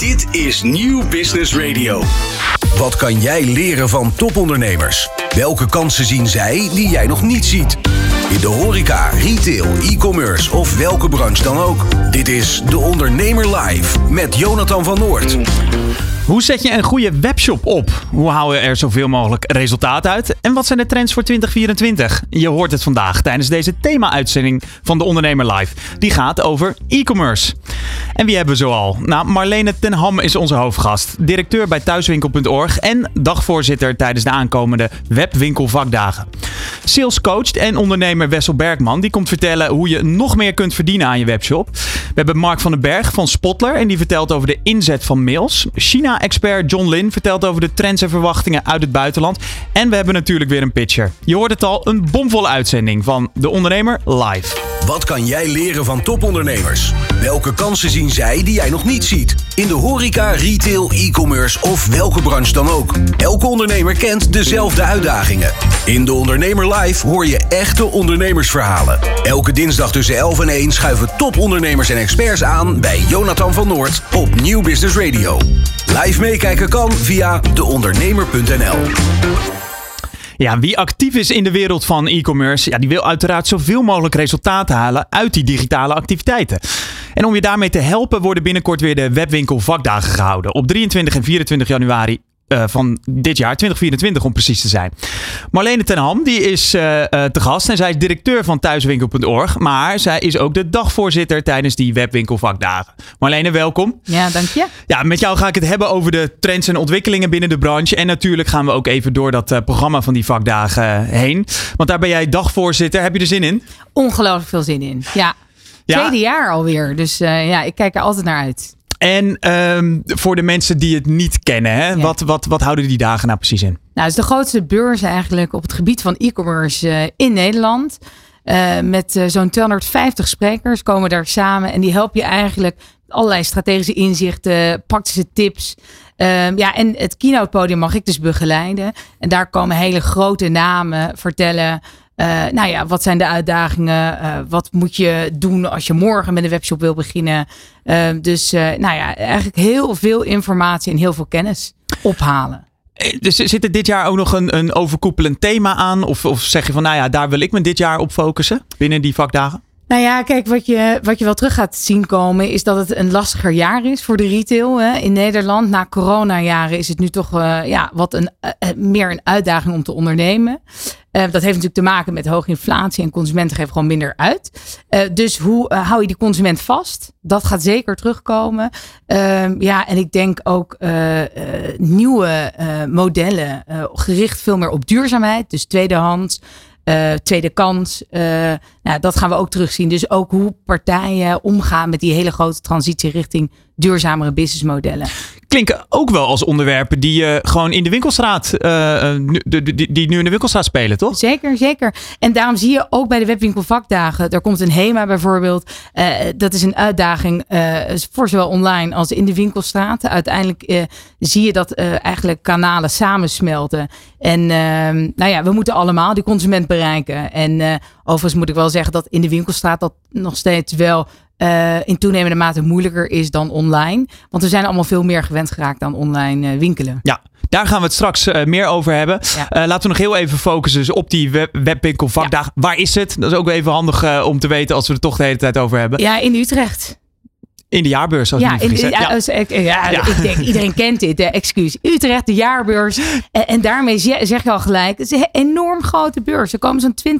Dit is Nieuw Business Radio. Wat kan jij leren van topondernemers? Welke kansen zien zij die jij nog niet ziet? In de horeca, retail, e-commerce of welke branche dan ook. Dit is De Ondernemer Live met Jonathan van Noord. Hoe zet je een goede webshop op? Hoe hou je er zoveel mogelijk resultaat uit? En wat zijn de trends voor 2024? Je hoort het vandaag tijdens deze thema-uitzending van De Ondernemer Live. Die gaat over e-commerce. En wie hebben we zoal? Nou, Marlene ten Ham is onze hoofdgast. Directeur bij thuiswinkel.org en dagvoorzitter tijdens de aankomende webwinkelvakdagen. Sales coach en ondernemer Wessel Bergman die komt vertellen hoe je nog meer kunt verdienen aan je webshop. We hebben Mark van den Berg van Spotler en die vertelt over de inzet van mails. China-expert John Lin vertelt over de trends en verwachtingen uit het buitenland. En we hebben natuurlijk weer een pitcher. Je hoort het al, een bomvolle uitzending van De Ondernemer live. Wat kan jij leren van topondernemers? Welke kansen zien zij die jij nog niet ziet? In de horeca, retail, e-commerce of welke branche dan ook. Elke ondernemer kent dezelfde uitdagingen. In De Ondernemer Live hoor je echte ondernemersverhalen. Elke dinsdag tussen 11 en 1 schuiven topondernemers en experts aan bij Jonathan van Noord op Nieuw Business Radio. Live meekijken kan via deondernemer.nl. Ja, wie actief is in de wereld van e-commerce, ja, die wil uiteraard zoveel mogelijk resultaten halen uit die digitale activiteiten. En om je daarmee te helpen worden binnenkort weer de webwinkel vakdagen gehouden. Op 23 en 24 januari uh, van dit jaar, 2024 om precies te zijn. Marlene ten Ham, die is uh, uh, te gast en zij is directeur van thuiswinkel.org. Maar zij is ook de dagvoorzitter tijdens die webwinkelvakdagen. Marlene, welkom. Ja, dank je. Ja, met jou ga ik het hebben over de trends en ontwikkelingen binnen de branche. En natuurlijk gaan we ook even door dat programma van die vakdagen heen. Want daar ben jij dagvoorzitter. Heb je er zin in? Ongelooflijk veel zin in, ja. ja. Tweede jaar alweer, dus ja, ik kijk er altijd naar uit. En um, voor de mensen die het niet kennen, hè, ja. wat, wat, wat houden die dagen nou precies in? Nou, het is de grootste beurs eigenlijk op het gebied van e-commerce uh, in Nederland. Uh, met uh, zo'n 250 sprekers komen daar samen en die helpen je eigenlijk allerlei strategische inzichten, praktische tips. Um, ja, en het keynote podium mag ik dus begeleiden. En daar komen hele grote namen vertellen uh, nou ja, wat zijn de uitdagingen? Uh, wat moet je doen als je morgen met een webshop wil beginnen? Uh, dus nou ja, eigenlijk heel veel informatie en heel veel kennis ophalen. Dus zit er dit jaar ook nog een, een overkoepelend thema aan? Of, of zeg je van, nou ja, daar wil ik me dit jaar op focussen binnen die vakdagen? Nou ja, kijk, wat je, wat je wel terug gaat zien komen is dat het een lastiger jaar is voor de retail hè. in Nederland. Na coronajaren is het nu toch uh, ja, wat een, uh, meer een uitdaging om te ondernemen. Uh, dat heeft natuurlijk te maken met hoge inflatie en consumenten geven gewoon minder uit. dus hoe hou je die consument vast? Dat gaat zeker terugkomen. Ehm, ja, en ik denk ook nieuwe modellen gericht veel meer op duurzaamheid. Dus tweedehands. Uh, tweede kans. Nou, dat gaan we ook terugzien. Dus ook hoe partijen omgaan met die hele grote transitie richting duurzamere businessmodellen. Klinken ook wel als onderwerpen die je uh, gewoon in de winkelstraat, uh, die, die, die nu in de winkelstraat spelen, toch? Zeker, zeker. En daarom zie je ook bij de webwinkelvakdagen, daar komt een HEMA bijvoorbeeld. Uh, dat is een uitdaging voor zowel online als in de winkelstraat. Uiteindelijk zie je dat eigenlijk kanalen samensmelten. En ehm, nou ja, we moeten allemaal die consument bereiken. En overigens moet ik wel zeggen dat in de winkelstraat dat nog steeds wel uh, in toenemende mate moeilijker is dan online. Want we zijn allemaal veel meer gewend geraakt aan online uh, winkelen. Ja, daar gaan we het straks uh, meer over hebben. Ja. laten we nog heel even focussen dus op die web webwinkel vakdag. Ja. Waar is het? Dat is ook even handig om te weten als we het toch de hele tijd over hebben. Ja, in Utrecht. In de jaarbeurs, als ja, ik niet ja, ja, ja, ik denk iedereen kent dit. excuus. Utrecht, de jaarbeurs. En, en daarmee zeg je al gelijk, het is een enorm grote beurs. Er komen zo'n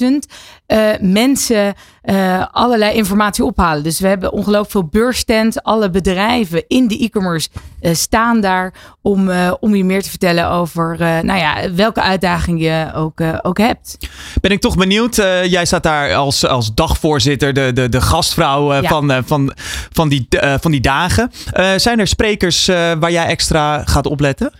20.000 uh, mensen uh, allerlei informatie ophalen. Dus we hebben ongelooflijk veel beursstands. Alle bedrijven in de e-commerce uh, staan daar om, om je meer te vertellen over nou ja, welke uitdaging je ook, ook hebt. Ben ik toch benieuwd. jij staat daar als, als dagvoorzitter, de, de, de gastvrouw ja. van, van, van, die, van die dagen. zijn er sprekers waar jij extra gaat opletten?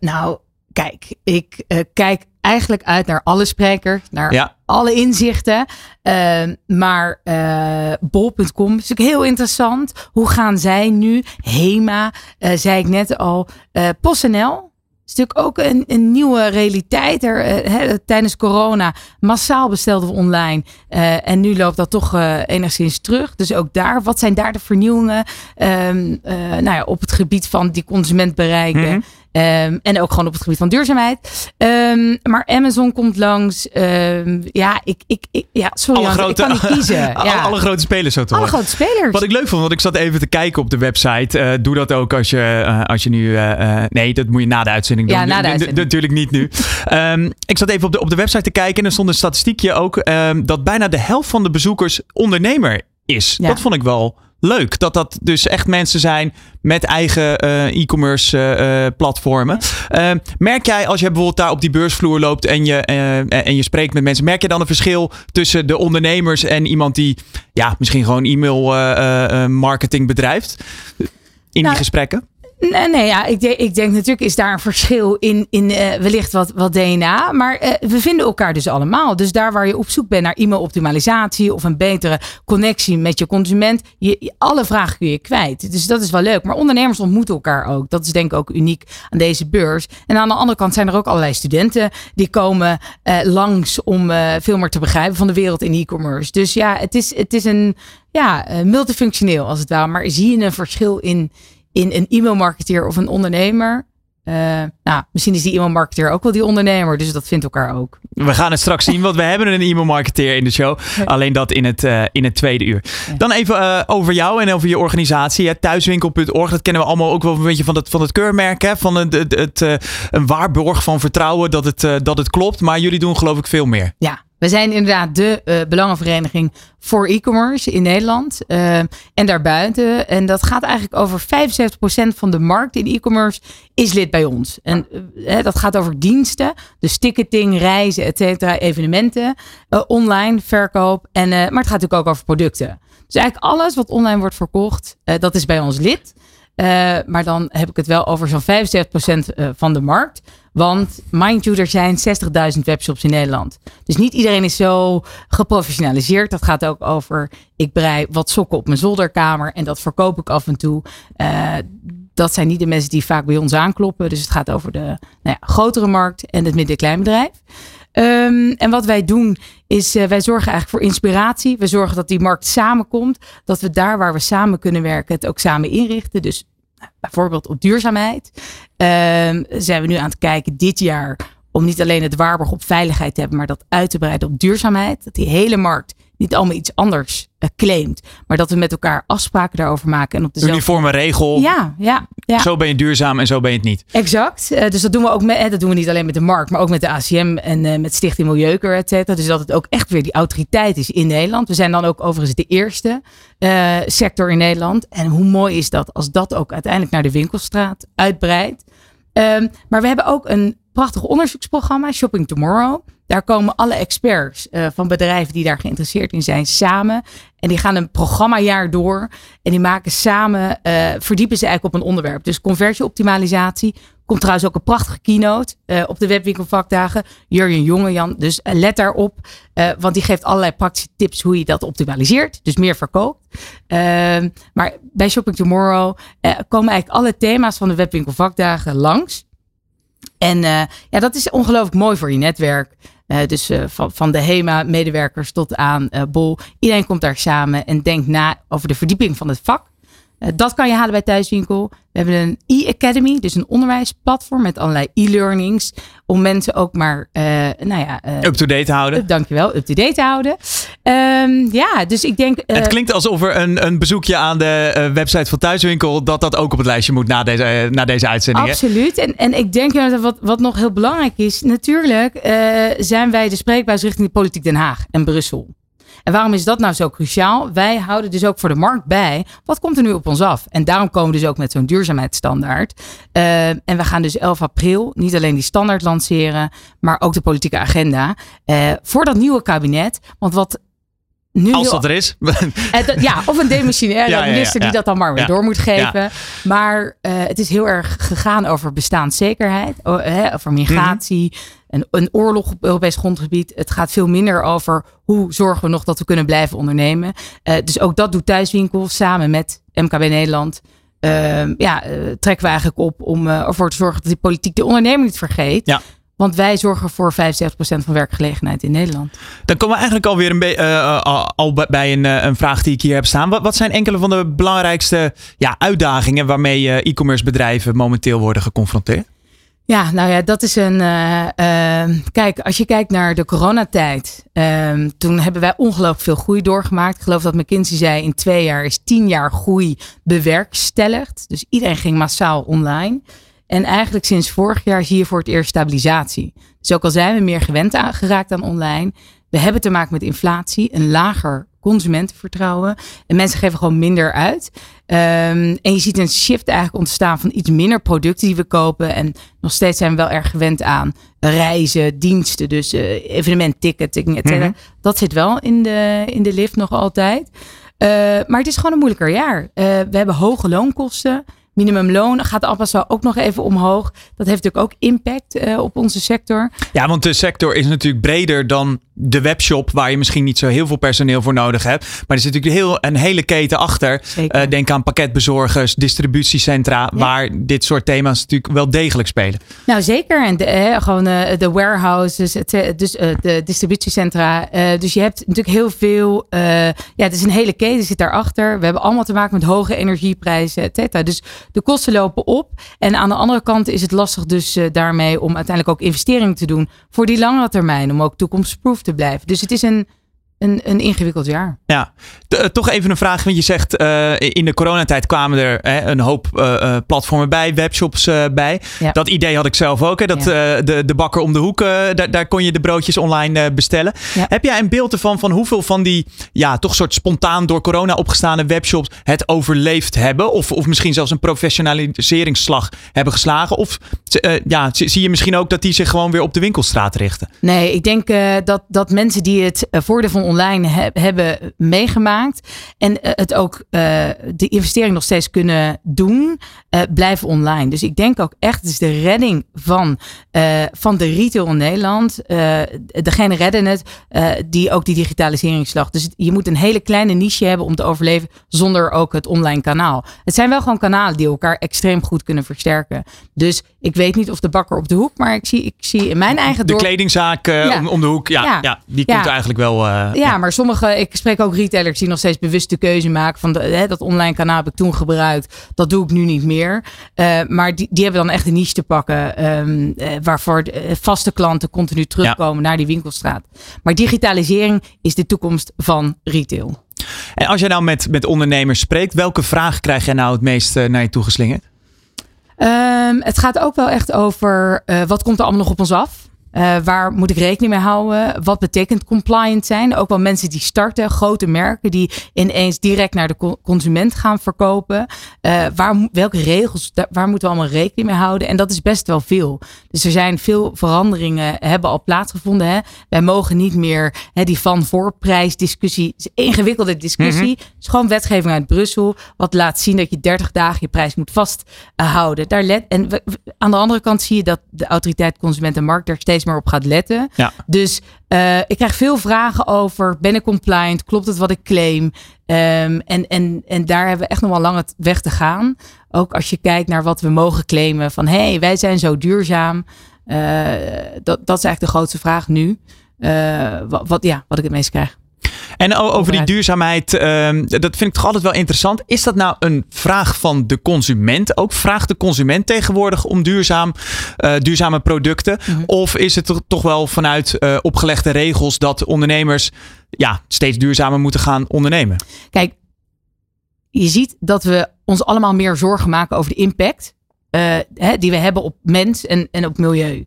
nou, kijk, ik kijk eigenlijk uit naar alle sprekers, naar ja. alle inzichten. Uh, maar uh, bol.com is ook heel interessant. Hoe gaan zij nu? HEMA, uh, zei ik net al. PostNL is natuurlijk ook een, een nieuwe realiteit. Er, eh, tijdens corona massaal bestelden we online. En nu loopt dat toch enigszins terug. Dus ook daar, wat zijn daar de vernieuwingen um, nou ja, op het gebied van die consument bereiken? Mm -hmm. Um, en ook gewoon op het gebied van duurzaamheid. Um, maar Amazon komt langs. Um, ja, ik, ik, ik, ja, sorry, alle grote, ik kan niet kiezen. ja. alle, alle, grote spelers zo te Alle grote spelers. Wat ik leuk vond, want ik zat even te kijken op de website. Uh, doe dat ook als je, uh, als je nu... Uh, nee, dat moet je na de uitzending doen. Ja, na de uitzending. Natuurlijk niet nu. ik zat even op de, op de website te kijken en er stond een statistiekje ook... dat bijna de helft van de bezoekers ondernemer is. Ja. Dat vond ik wel leuk. Dat dat dus echt mensen zijn met eigen uh, e-commerce uh, platformen. Uh, merk jij als je bijvoorbeeld daar op die beursvloer loopt en je, en je spreekt met mensen, merk je dan een verschil tussen de ondernemers en iemand die ja, misschien gewoon e-mail marketing bedrijft in nou, die gesprekken? Nee, nee ja, ik, denk, ik denk natuurlijk is daar een verschil in, in uh, wellicht wat, wat DNA. Maar uh, we vinden elkaar dus allemaal. Dus daar waar je op zoek bent naar e-mailoptimalisatie of een betere connectie met je consument, je, alle vragen kun je kwijt. Dus dat is wel leuk. Maar ondernemers ontmoeten elkaar ook. Dat is denk ik ook uniek aan deze beurs. En aan de andere kant zijn er ook allerlei studenten die komen uh, langs om veel meer te begrijpen van de wereld in e-commerce. Dus ja, het is, het is een ja, multifunctioneel als het ware. Maar zie je een verschil in in een e-mailmarketeer of een ondernemer. Uh, nou, misschien is die e-mailmarketeer ook wel die ondernemer, dus dat vindt elkaar ook. We gaan het straks zien, want we hebben een e-mailmarketeer in de show. Alleen dat in het, uh, in het tweede uur. Ja. Dan even uh, over jou en over je organisatie. Thuiswinkel.org, dat kennen we allemaal ook wel een beetje van het, van het keurmerk. Hè? Van het, het, het een waarborg van vertrouwen dat het, dat het klopt. Maar jullie doen geloof ik veel meer. Ja, we zijn inderdaad de uh, belangenvereniging voor e-commerce in Nederland uh, en daarbuiten. En dat gaat eigenlijk over 75% van de markt in e-commerce is lid bij ons. En uh, dat gaat over diensten, dus ticketing, reizen, et cetera, evenementen, online, verkoop. En, maar het gaat natuurlijk ook over producten. Dus eigenlijk alles wat online wordt verkocht, dat is bij ons lid. Maar dan heb ik het wel over zo'n 75% van de markt. Want mind you, er zijn 60.000 webshops in Nederland. Dus niet iedereen is zo geprofessionaliseerd. Dat gaat ook over, ik brei wat sokken op mijn zolderkamer en dat verkoop ik af en toe. Uh, dat zijn niet de mensen die vaak bij ons aankloppen. Dus het gaat over de nou ja, grotere markt en het midden-kleinbedrijf. Um, en wat wij doen is, wij zorgen eigenlijk voor inspiratie. We zorgen dat die markt samenkomt. Dat we daar waar we samen kunnen werken het ook samen inrichten. Dus bijvoorbeeld op duurzaamheid. Um, zijn we nu aan het kijken dit jaar om niet alleen het waarborg op veiligheid te hebben, maar dat uit te breiden op duurzaamheid. Dat die hele markt niet allemaal iets anders uh, claimt, maar dat we met elkaar afspraken daarover maken. En op dezelfde... Uniforme regel. Ja, ja, ja. Zo ben je duurzaam en zo ben je het niet. Exact. Uh, dus dat doen we ook met, dat doen we niet alleen met de markt, maar ook met de ACM en uh, met Stichting Milieukeur, et cetera. Dus dat het ook echt weer die autoriteit is in Nederland. We zijn dan ook overigens de eerste sector in Nederland. En hoe mooi is dat als dat ook uiteindelijk naar de winkelstraat uitbreidt. Um, maar we hebben ook een prachtig onderzoeksprogramma, Shopping Tomorrow. Daar komen alle experts uh, van bedrijven die daar geïnteresseerd in zijn samen. En die gaan een programmajaar door. En die maken samen, uh, verdiepen ze eigenlijk op een onderwerp. Dus conversieoptimalisatie. Komt trouwens ook een prachtige keynote uh, op de webwinkelvakdagen. Jurjen Jongejan. Dus let daarop. want die geeft allerlei praktische tips hoe je dat optimaliseert. Dus meer verkoopt. Ehm, maar bij Shopping Tomorrow komen eigenlijk alle thema's van de webwinkelvakdagen langs. En ja, dat is ongelooflijk mooi voor je netwerk. Uh, dus uh, van, van de HEMA-medewerkers tot aan Bol. Iedereen komt daar samen en denkt na over de verdieping van het vak. Dat kan je halen bij Thuiswinkel. We hebben een e-academy, dus een onderwijsplatform met allerlei e-learnings. Om mensen ook maar, uh, nou ja... Uh, up-to-date te houden. Dankjewel, up-to-date te houden. Um, ja, dus ik denk... het klinkt alsof er een, een bezoekje aan de website van Thuiswinkel... dat dat ook op het lijstje moet na deze, na deze uitzending. Absoluut. En, en ik denk dat wat, wat nog heel belangrijk is... Natuurlijk zijn wij de spreekbuis richting de politiek Den Haag en Brussel. En waarom is dat nou zo cruciaal? Wij houden dus ook voor de markt bij. Wat komt er nu op ons af? En daarom komen we dus ook met zo'n duurzaamheidsstandaard. Uh, en we gaan dus 11 april niet alleen die standaard lanceren, maar ook de politieke agenda. Uh, voor dat nieuwe kabinet. Want wat nu Als dat er is. ja, of een demissionaire ja, minister ja, ja, die dat dan maar weer door moet geven. Maar uh, het is heel erg gegaan over bestaanszekerheid, over migratie, mm -hmm. een, een oorlog op Europees grondgebied. Het gaat veel minder over hoe zorgen we nog dat we kunnen blijven ondernemen. Uh, dus ook dat doet Thuiswinkel samen met MKB Nederland. ehm, ja, trekken we eigenlijk op om ervoor te zorgen dat die politiek de ondernemer niet vergeet. Ja. Want wij zorgen voor 75% van werkgelegenheid in Nederland. Dan komen we eigenlijk alweer een be- uh, al bij een, een, vraag die ik hier heb staan. Wat, wat zijn enkele van de belangrijkste ja, uitdagingen waarmee e-commerce bedrijven momenteel worden geconfronteerd? Ja, nou ja, dat is een. Kijk, als je kijkt naar de coronatijd. Uh, toen hebben wij ongelooflijk veel groei doorgemaakt. Ik geloof dat McKinsey zei: in twee jaar is tien jaar groei bewerkstelligd. Dus iedereen ging massaal online. En eigenlijk sinds vorig jaar zie je voor het eerst stabilisatie. Dus ook al zijn we meer gewend aan, geraakt aan online. We hebben te maken met inflatie, een lager consumentenvertrouwen. En mensen geven gewoon minder uit. Um, en je ziet een shift eigenlijk ontstaan van iets minder producten die we kopen. En nog steeds zijn we wel erg gewend aan reizen, diensten. Dus uh, evenement, ticketing, et cetera. Dat zit wel in de, in de lift nog altijd. Uh, maar het is gewoon een moeilijker jaar. Uh, we hebben hoge loonkosten minimumloon gaat Appasa ook nog even omhoog. Dat heeft natuurlijk ook impact uh, op onze sector. Ja, want de sector is natuurlijk breder dan de webshop, waar je misschien niet zo heel veel personeel voor nodig hebt. Maar er zit natuurlijk heel, een hele keten achter. Uh, denk aan pakketbezorgers, distributiecentra, ja. waar dit soort thema's natuurlijk wel degelijk spelen. Nou, zeker. En de, eh, gewoon uh, de warehouses, het, dus de distributiecentra. dus je hebt natuurlijk heel veel. ja, het is een hele keten zit daarachter. We hebben allemaal te maken met hoge energieprijzen, et cetera. Dus de kosten lopen op. En aan de andere kant is het lastig dus daarmee om uiteindelijk ook investeringen te doen voor die langere termijn. Om ook toekomstproof te blijven. Dus het is een, een, een ingewikkeld jaar. Ja, uh, toch even een vraag. Want je zegt uh, in de coronatijd kwamen er hè, een hoop uh, platformen bij, webshops bij. Ja. Dat idee had ik zelf ook. Hè, dat ja. de, de bakker om de hoek, daar, daar kon je de broodjes online bestellen. Ja. Heb jij een beeld ervan van hoeveel van die ja, toch soort spontaan door corona opgestaande webshops het overleefd hebben? Of, of misschien zelfs een professionaliseringsslag hebben geslagen? Of ja, zie je misschien ook dat die zich gewoon weer op de winkelstraat richten? Nee, ik denk dat, dat mensen die het voordeel van online he hebben meegemaakt. En uh, het ook uh, de investering nog steeds kunnen doen, uh, blijven online. Dus ik denk ook echt, het is de redding van, van de retail in Nederland. degene redden het die ook die digitaliseringsslag. Dus je moet een hele kleine niche hebben om te overleven zonder ook het online kanaal. Het zijn wel gewoon kanalen die elkaar extreem goed kunnen versterken. Dus ik weet niet of de bakker op de hoek, maar ik zie, ik zie in mijn eigen De kledingzaak ja. om, om, de hoek, ja, ja. ja die komt eigenlijk wel ja, maar sommige, ik spreek ook retailers die nog steeds bewust de keuze maken van de, hè, dat online kanaal heb ik toen gebruikt, dat doe ik nu niet meer. Uh, maar die, die hebben dan echt een niche te pakken um, uh, waarvoor de, vaste klanten continu terugkomen ja. naar die winkelstraat. Maar digitalisering is de toekomst van retail. En als jij nou met, met ondernemers spreekt, welke vraag krijg jij nou het meest naar je toe geslingerd? Um, het gaat ook wel echt over wat komt er allemaal nog op ons af? Uh, waar moet ik rekening mee houden? Wat betekent compliant zijn? Ook wel mensen die starten, grote merken die ineens direct naar de consument gaan verkopen. Uh, waar, welke regels, waar moeten we allemaal rekening mee houden? En dat is best wel veel. Dus er zijn veel veranderingen, hebben al plaatsgevonden. Hè? Wij mogen niet meer hè, die van voorprijs discussie, is een ingewikkelde discussie. Mm -hmm. Het is gewoon wetgeving uit Brussel, wat laat zien dat je 30 dagen je prijs moet vasthouden. Daar let, en we, aan de andere kant zie je dat de autoriteit Consument en Markt daar steeds maar op gaat letten. Ja. Dus uh, ik krijg veel vragen over: ben ik compliant? Klopt het wat ik claim? Um, en, en, en daar hebben we echt nog wel lang het weg te gaan. Ook als je kijkt naar wat we mogen claimen: van hé, hey, wij zijn zo duurzaam. Uh, dat, dat is eigenlijk de grootste vraag nu. Uh, wat, wat, ja, wat ik het meest krijg. En over die duurzaamheid, uh, dat vind ik toch altijd wel interessant. Is dat nou een vraag van de consument? Ook vraagt de consument tegenwoordig om duurzaam, uh, duurzame producten? Mm -hmm. Of is het toch wel vanuit uh, opgelegde regels dat ondernemers ja, steeds duurzamer moeten gaan ondernemen? Kijk, je ziet dat we ons allemaal meer zorgen maken over de impact. Uh, hè, die we hebben op mens en, en op milieu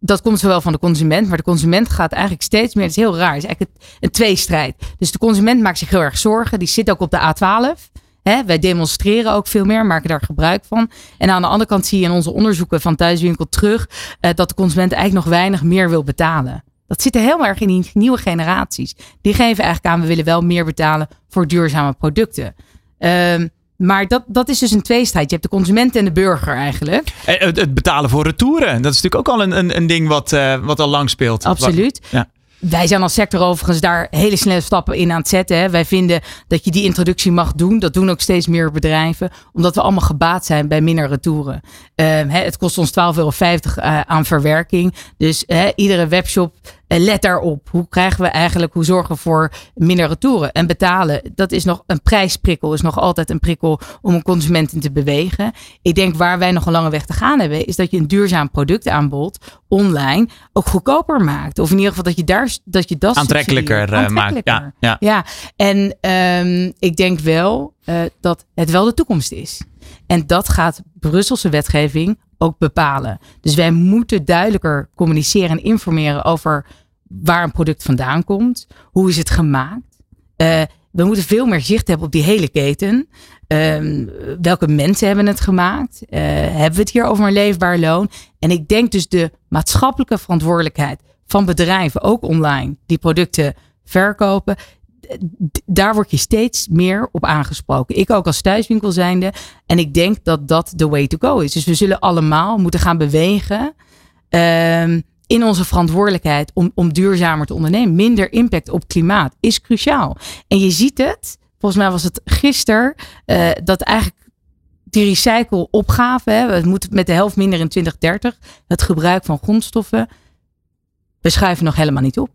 dat komt zowel van de consument, maar de consument gaat eigenlijk steeds meer. Het is heel raar. Het is eigenlijk een tweestrijd. Dus de consument maakt zich heel erg zorgen. Die zit ook op de A12. Hè, wij demonstreren ook veel meer, maken daar gebruik van. En aan de andere kant zie je in onze onderzoeken van Thuiswinkel terug uh, dat de consument eigenlijk nog weinig meer wil betalen. Dat zit er heel erg in die nieuwe generaties. Die geven eigenlijk aan, we willen wel meer betalen voor duurzame producten. Um, maar dat, dat is dus een tweestrijd. Je hebt de consument en de burger eigenlijk. Het, het betalen voor retouren. Dat is natuurlijk ook al een, een, een ding wat, uh, wat al lang speelt. Absoluut. Ja. wij zijn als sector overigens daar hele snelle stappen in aan het zetten. Hè. Wij vinden dat je die introductie mag doen. Dat doen ook steeds meer bedrijven. Omdat we allemaal gebaat zijn bij minder retouren. Ehm, hè, het kost ons 12,50 euro uh, aan verwerking. Dus hè, iedere webshop let daarop. Hoe krijgen we eigenlijk, hoe zorgen we voor minder retouren? En betalen, dat is nog een prijsprikkel. Is nog altijd een prikkel om een consument in te bewegen. Ik denk waar wij nog een lange weg te gaan hebben. Is dat je een duurzaam productaanbod online ook goedkoper maakt. Of in ieder geval dat je daar dat je dat aantrekkelijker, uh, maakt. Ja, ja. ja. en um, ik denk wel uh, dat het wel de toekomst is. En dat gaat Brusselse wetgeving ook bepalen. Dus wij moeten duidelijker communiceren en informeren over waar een product vandaan komt. Hoe is het gemaakt? Uh, we moeten veel meer zicht hebben op die hele keten. Uh, welke mensen hebben het gemaakt? Uh, hebben we het hier over een leefbaar loon? En ik denk dus de maatschappelijke verantwoordelijkheid van bedrijven, ook online, die producten verkopen. Daar word je steeds meer op aangesproken. Ik ook als thuiswinkel zijnde. En ik denk dat dat de way to go is. Dus we zullen allemaal moeten gaan bewegen. Uh, in onze verantwoordelijkheid om, om duurzamer te ondernemen. Minder impact op klimaat is cruciaal. En je ziet het, volgens mij was het gisteren, uh, dat eigenlijk die recycle-opgave, het moet met de helft minder in 2030, het gebruik van grondstoffen, we schuiven nog helemaal niet op.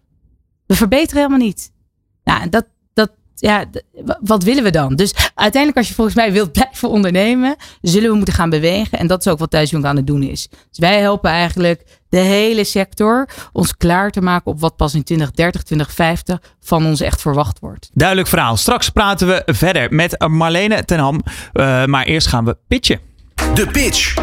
We verbeteren helemaal niet. Nou, dat, dat, ja, wat willen we dan? Dus uiteindelijk, als je volgens mij wilt blijven ondernemen, zullen we moeten gaan bewegen. En dat is ook wat Thuisjong aan het doen is. Dus wij helpen eigenlijk de hele sector ons klaar te maken op wat pas in 2030, 2050 van ons echt verwacht wordt. Duidelijk verhaal. Straks praten we verder met Marlene ten Ham. Uh, maar eerst gaan we pitchen. De pitch.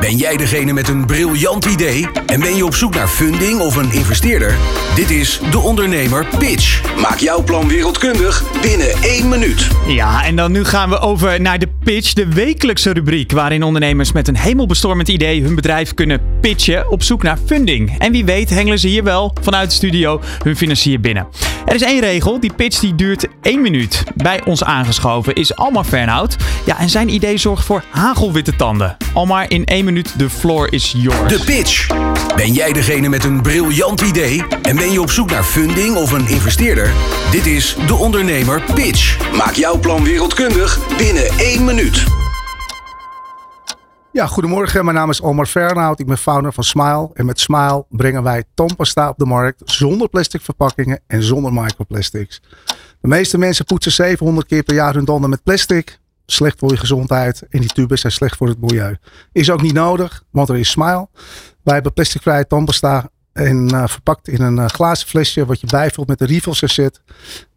Ben jij degene met een briljant idee en ben je op zoek naar funding of een investeerder? Dit is De Ondernemer Pitch. Maak jouw plan wereldkundig binnen één minuut. Ja, en dan nu gaan we over naar de pitch, de wekelijkse rubriek waarin ondernemers met een hemelbestormend idee hun bedrijf kunnen pitchen op zoek naar funding. En wie weet hengelen ze hier wel vanuit de studio hun financier binnen. Er is één regel, die pitch die duurt één minuut. Bij ons aangeschoven is Almar Fernhout. Ja, en zijn idee zorgt voor hagelwitte tanden. Almar in één minuut de floor is yours. De pitch. Ben jij degene met een briljant idee en ben je op zoek naar funding of een investeerder? Dit is De Ondernemer Pitch. Maak jouw plan wereldkundig binnen één minuut. Ja, goedemorgen. Mijn naam is Omar Fernhout. Ik ben founder van Smile. En met Smile brengen wij tandpasta op de markt zonder plastic verpakkingen en zonder microplastics. De meeste mensen poetsen 700 keer per jaar hun tanden met plastic slecht voor je gezondheid. En die tubes zijn slecht voor het milieu. Is ook niet nodig, want er is Smile. Wij hebben plasticvrije tandpasta en uh, verpakt in een uh, glazen flesje wat je bijvult met een refill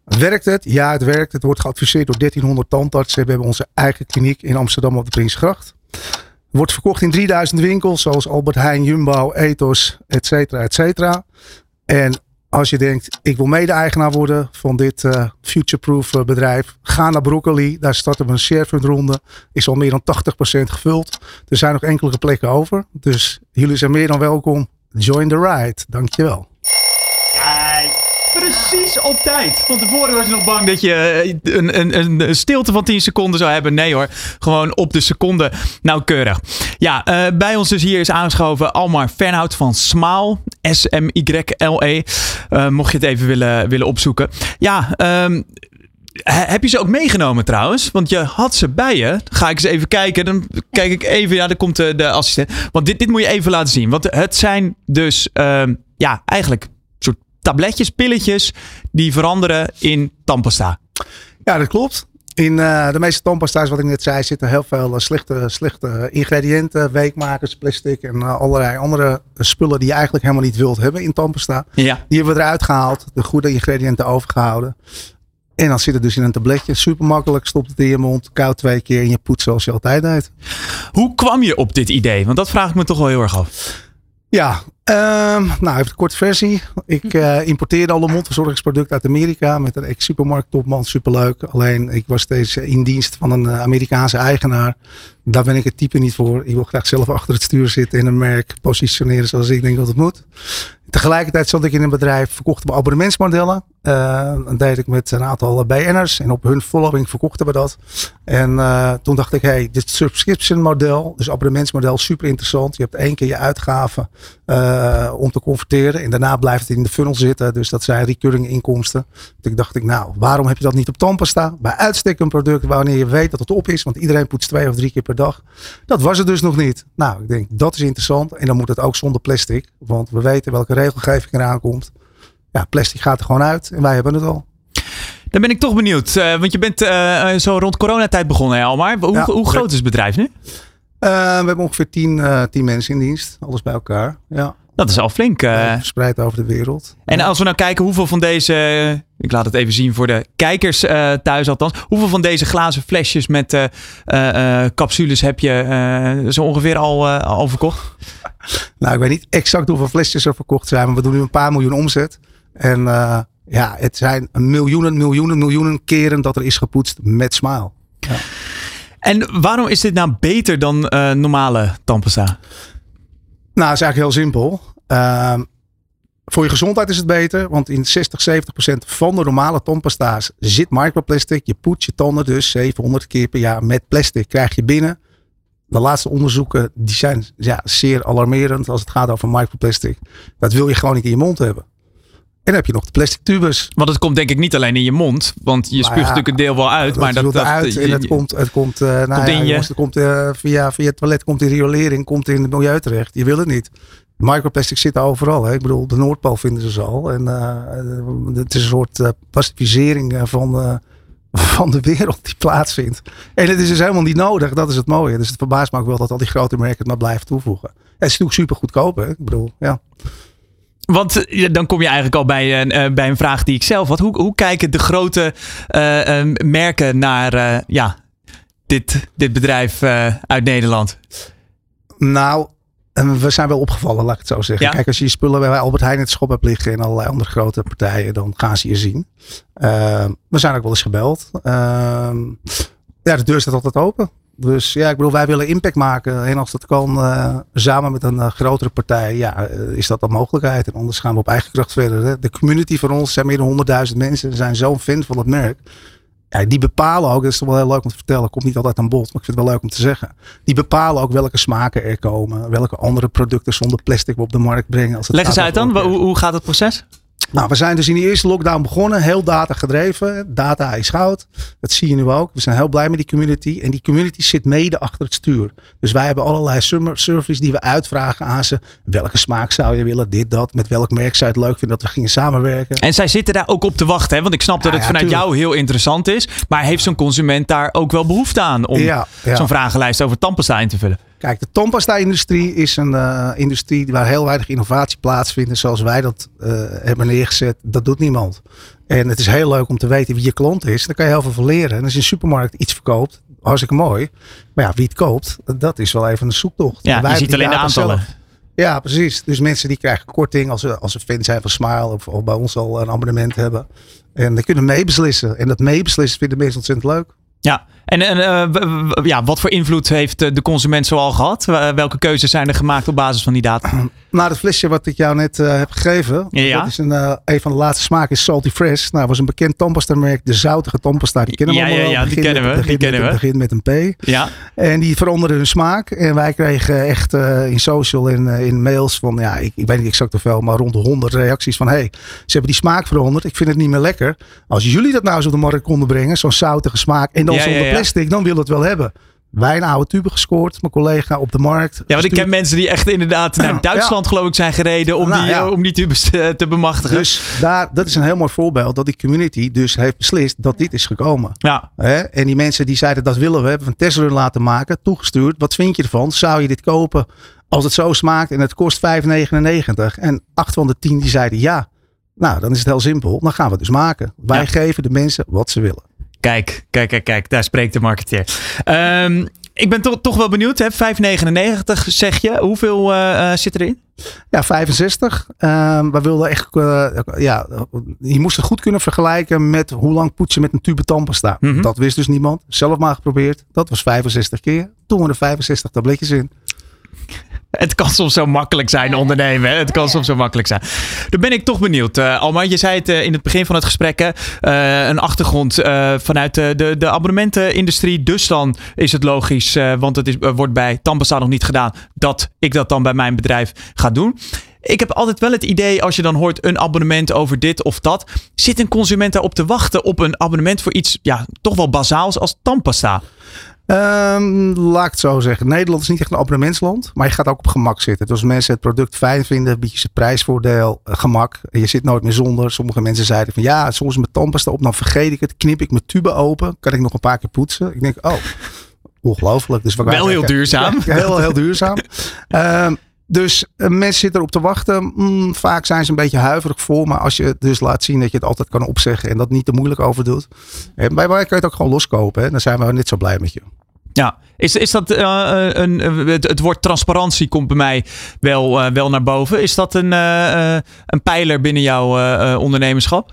Werkt het? Ja, het werkt. Het wordt geadviseerd door 1300 tandartsen. We hebben onze eigen kliniek in Amsterdam op de Prinsgracht. Wordt verkocht in 3000 winkels zoals Albert Heijn, Jumbo, Ethos, et cetera, et cetera. En als je denkt, ik wil mede-eigenaar worden van dit uh, futureproof uh, bedrijf. Ga naar Broccoli. Daar starten we een sharefund ronde. Is al meer dan 80% gevuld. Er zijn nog enkele plekken over. Dus jullie zijn meer dan welkom. Join the ride. Dankjewel. Precies op tijd. Van tevoren was je nog bang dat je eh, een, een, een stilte van 10 seconden zou hebben. Nee hoor, gewoon op de seconde nauwkeurig. Ja, uh, bij ons dus hier is aangeschoven Almar Fernhout van Smaal. S-M-Y-L-E. Uh, mocht je het even willen, willen opzoeken. Ja, um, heb je ze ook meegenomen trouwens? Want je had ze bij je. Ga ik eens even kijken. Dan kijk ik even. Ja, daar komt de, de assistent. Want dit, dit moet je even laten zien. Want het zijn dus uh, ja, eigenlijk tabletjes, pilletjes. die veranderen in tandpasta. Ja, dat klopt. In uh, de meeste tandpasta's, wat ik net zei, zitten heel veel uh, slechte, slechte ingrediënten, weekmakers, plastic en uh, allerlei andere spullen die je eigenlijk helemaal niet wilt hebben in tandpasta. Ja. Die hebben we eruit gehaald, de goede ingrediënten overgehouden. En dan zit het dus in een tabletje. Super makkelijk. Stopt het in je mond. Koud twee keer. En je poet zoals je altijd deed. Hoe kwam je op dit idee? Want dat vraag ik me toch wel heel erg af. Ja, um, nou even de korte versie. Ik uh, importeerde alle mondverzorgingsproducten uit Amerika met een ex-supermarkt topman, superleuk. Alleen ik was steeds in dienst van een Amerikaanse eigenaar Daar ben ik het type niet voor. Ik wil graag zelf achter het stuur zitten en een merk positioneren zoals ik denk dat het moet. Tegelijkertijd zat ik in een bedrijf, verkochten we abonnementsmodellen. Uh, dat deed ik met een aantal BN'ers en op hun following verkochten we dat. En uh, toen dacht ik, hey, dit subscription model, dus abonnementsmodel, super interessant. Je hebt één keer je uitgaven uh, om te converteren en daarna blijft het in de funnel zitten. Dus dat zijn recurring inkomsten. Toen dacht ik, nou, waarom heb je dat niet op Tandpasta? Bij uitstek een product wanneer je weet dat het op is, want iedereen poetst twee of drie keer per dag. Dat was het dus nog niet. Nou, ik denk, dat is interessant en dan moet het ook zonder plastic, want we weten welke regelgeving eraan komt. Ja, plastic gaat er gewoon uit en wij hebben het al. Dan ben ik toch benieuwd, uh, want je bent uh, zo rond coronatijd begonnen, Almar. Hoe, ja, hoe groot is het bedrijf nu? Uh, we hebben ongeveer tien, tien mensen in dienst, alles bij elkaar. Ja. Dat is al flink. verspreid over de wereld. En als we nou kijken hoeveel van deze, ik laat het even zien voor de kijkers thuis althans, hoeveel van deze glazen flesjes met capsules heb je zo ongeveer al, al verkocht? Nou, ik weet niet exact hoeveel flesjes er verkocht zijn, maar we doen nu een paar miljoen omzet. En ja, het zijn miljoenen, miljoenen, miljoenen keren dat er is gepoetst met Smile. Ja. En waarom is dit nou beter dan normale tandpasta? Nou, het is eigenlijk heel simpel. Uh, voor je gezondheid is het beter, want in 60, 70 procent van de normale tandpasta's zit microplastic. Je poetst je tanden dus 700 keer per jaar met plastic. Krijg je binnen de laatste onderzoeken die zijn ja, zeer alarmerend als het gaat over microplastic. Dat wil je gewoon niet in je mond hebben. En dan heb je nog de plastic tubus. Want het komt denk ik niet alleen in je mond. Want je spuugt natuurlijk een deel wel uit. maar dat, dat uit en het komt, het komt, uh, nou komt ja, het komt uh, via, via het toilet, komt in riolering, komt in het milieu terecht. Je wil het niet. Microplastic zit overal. Hè. Ik bedoel, de Noordpool vinden ze al. En uh, het is een soort pacificering van van de wereld die plaatsvindt. En het is dus helemaal niet nodig. Dat is het mooie. Dus het verbaast me ook wel dat al die grote merken het maar blijven toevoegen. Het is natuurlijk super goedkoop. Hè? Ik bedoel, ja. Want eh, dan kom je eigenlijk al bij, uh, bij een vraag die ik zelf had. Hoe, hoe kijken de grote uh, merken naar ja, dit, dit bedrijf uit Nederland? Nou, en we zijn wel opgevallen, laat ik het zo zeggen. Kijk, als je je spullen bij Albert Heijn in het schop hebt liggen en allerlei andere grote partijen, dan gaan ze je zien. Uh, we zijn ook wel eens gebeld. Ja, de deur staat altijd open. Dus ja, ik bedoel, wij willen impact maken. En als dat kan, uh, samen met een grotere partij, ja, is dat een mogelijkheid. En anders gaan we op eigen kracht verder. Hè. De community van ons zijn meer dan 100.000 mensen. Ze zijn zo'n fan van het merk. Ja, die bepalen ook, dat is toch wel heel leuk om te vertellen, komt niet altijd aan bod, maar ik vind het wel leuk om te zeggen. Die bepalen ook welke smaken er komen, welke andere producten zonder plastic we op de markt brengen. Als het Leg eens uit dan, hoe, hoe gaat het proces? Nou, we zijn dus in die eerste lockdown begonnen, heel data gedreven. Data is goud. Dat zie je nu ook. We zijn heel blij met die community. En die community zit mede achter het stuur. Dus wij hebben allerlei services die we uitvragen aan ze. Welke smaak zou je willen? Dit, dat. Met welk merk zou je het leuk vinden dat we gingen samenwerken? En zij zitten daar ook op te wachten. Hè? Want ik snap dat het vanuit jou heel interessant is. Maar heeft zo'n consument daar ook wel behoefte aan om zo'n vragenlijst over tandpasta in te vullen? Kijk, de tandpasta-industrie is een uh, industrie waar heel weinig innovatie plaatsvindt. Zoals wij dat uh, hebben neergezet, dat doet niemand. En het is heel leuk om te weten wie je klant is. Daar kan je heel veel van leren. En als je een supermarkt iets verkoopt, hartstikke mooi. Maar ja, wie het koopt, dat is wel even een zoektocht. Ja, wij je ziet alleen de aantallen. Zelf. Ja, precies. Dus mensen die krijgen korting als ze, als ze fan zijn van Smile of, of bij ons al een abonnement hebben. En die kunnen meebeslissen. En dat meebeslissen vinden mensen ontzettend leuk. Ja, en, en uh, ja, wat voor invloed heeft de consument zoal gehad? Welke keuzes zijn er gemaakt op basis van die data? Nou, het flesje wat ik jou net uh, heb gegeven. Ja, Dat is een, uh, een van de laatste smaken is Salty Fresh. Nou, was een bekend tandpasta merk. De zoutige tandpasta. Die kennen we ja, allemaal ja, ja, die kennen we. Die kennen we. begint met een P. Ja. En die veranderden hun smaak. En wij kregen echt in social en in mails van, ja, ik, ik weet niet exact hoeveel, maar rond de 100 reacties van, hey, ze hebben die smaak veranderd. Ik vind het niet meer lekker. Als jullie dat nou eens op de markt konden brengen, zo'n zoutige smaak. En dan zonder plastic, dan wil het wel hebben. Wij een oude tube gescoord. Mijn collega op de markt. Ja, want ik ken mensen die echt inderdaad naar Duitsland geloof ik zijn gereden om, nou, die, ja. om die tubes te, te, bemachtigen. Dus daar, dat is een heel mooi voorbeeld dat die community dus heeft beslist dat dit is gekomen. Ja. En die mensen die zeiden dat willen we, hebben een testrun laten maken, toegestuurd. Wat vind je ervan? Zou je dit kopen als het zo smaakt en het kost 5,99? En acht van de tien die zeiden ja. Nou, dan is het heel simpel. Dan gaan we het dus maken. Wij geven de mensen wat ze willen. Kijk, kijk, kijk, kijk. Daar spreekt de marketeer. Um, Ik ben toch, toch wel benieuwd. Hè? 5,99 zeg je. Hoeveel uh, zit erin? Ja, 65. Uh, we wilden echt, uh, ja, je moest het goed kunnen vergelijken met hoe lang poets je met een tube tandpasta. Mm -hmm. Dat wist dus niemand. Zelf maar geprobeerd. Dat was 65 keer. Toen we er 65 tabletjes in. Het kan soms zo makkelijk zijn ondernemen. Hè? Het kan soms zo makkelijk zijn. Dan ben ik toch benieuwd. Uh, Alma, je zei het uh, in het begin van het gesprek. Uh, een achtergrond vanuit de, de, de abonnementenindustrie. Dus dan is het logisch, want het is, wordt bij Tandpasta nog niet gedaan, dat ik dat dan bij mijn bedrijf ga doen. Ik heb altijd wel het idee, als je dan hoort een abonnement over dit of dat. Zit een consument daarop te wachten op een abonnement voor iets ja, toch wel bazaals als tandpasta? Um, laat ik het zo zeggen. Nederland is niet echt een abonnementsland, maar je gaat ook op gemak zitten. Dus als mensen het product fijn vinden, bied je ze prijsvoordeel, gemak. Je zit nooit meer zonder. Sommige mensen zeiden van ja, soms met tandpasta op, dan vergeet ik het. Knip ik mijn tube open, kan ik nog een paar keer poetsen. Ik denk, oh, ongelooflijk. Dus Wel heel duurzaam. Ja, heel, heel duurzaam. um, dus uh, mensen zitten erop te wachten. Mm, vaak zijn ze een beetje huiverig voor. Maar als je dus laat zien dat je het altijd kan opzeggen. En dat niet te moeilijk over doet. En bij mij kan je het ook gewoon loskopen. Dan zijn we net zo blij met je. Ja, is, is dat uh, een, het, woord transparantie komt bij mij wel, wel naar boven. Is dat een, een pijler binnen jouw ondernemerschap?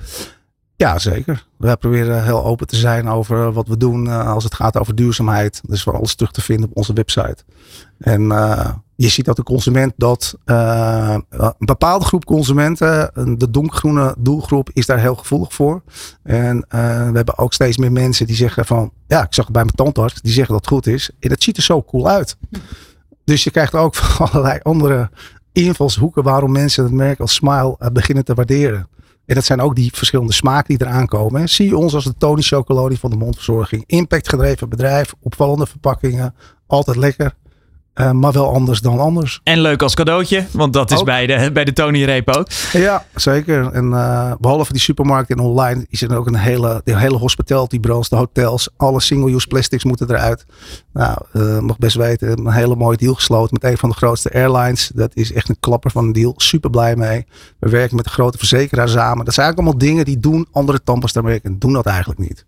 Ja, zeker. We proberen heel open te zijn over wat we doen als het gaat over duurzaamheid. Dus voor alles terug te vinden op onze website. En je ziet dat de consument dat een bepaalde groep consumenten, de donkergroene doelgroep, is daar heel gevoelig voor. En we hebben ook steeds meer mensen die zeggen van, ja, ik zag het bij mijn tandarts, die zeggen dat het goed is. En het ziet er zo cool uit. Dus je krijgt ook allerlei andere invalshoeken waarom mensen het merk als Smile beginnen te waarderen. En dat zijn ook die verschillende smaken die eraan komen. Zie je ons als de Tony Chocoloni van de mondverzorging. Impactgedreven bedrijf, opvallende verpakkingen, altijd lekker. Uh, maar wel anders dan anders. En leuk als cadeautje, want dat is ook. bij de, bij de Tony Reep ook. Ja, zeker. En uh, behalve die supermarkt en online is er ook een hele, de hele hospitality branche, de hotels. Alle single-use plastics moeten eruit. Nou, uh, mag best weten, een hele mooie deal gesloten met een van de grootste airlines. Dat is echt een klapper van een deal. Super blij mee. We werken met een grote verzekeraar samen. Dat zijn eigenlijk allemaal dingen die doen andere tandpasta-merken doen dat eigenlijk niet.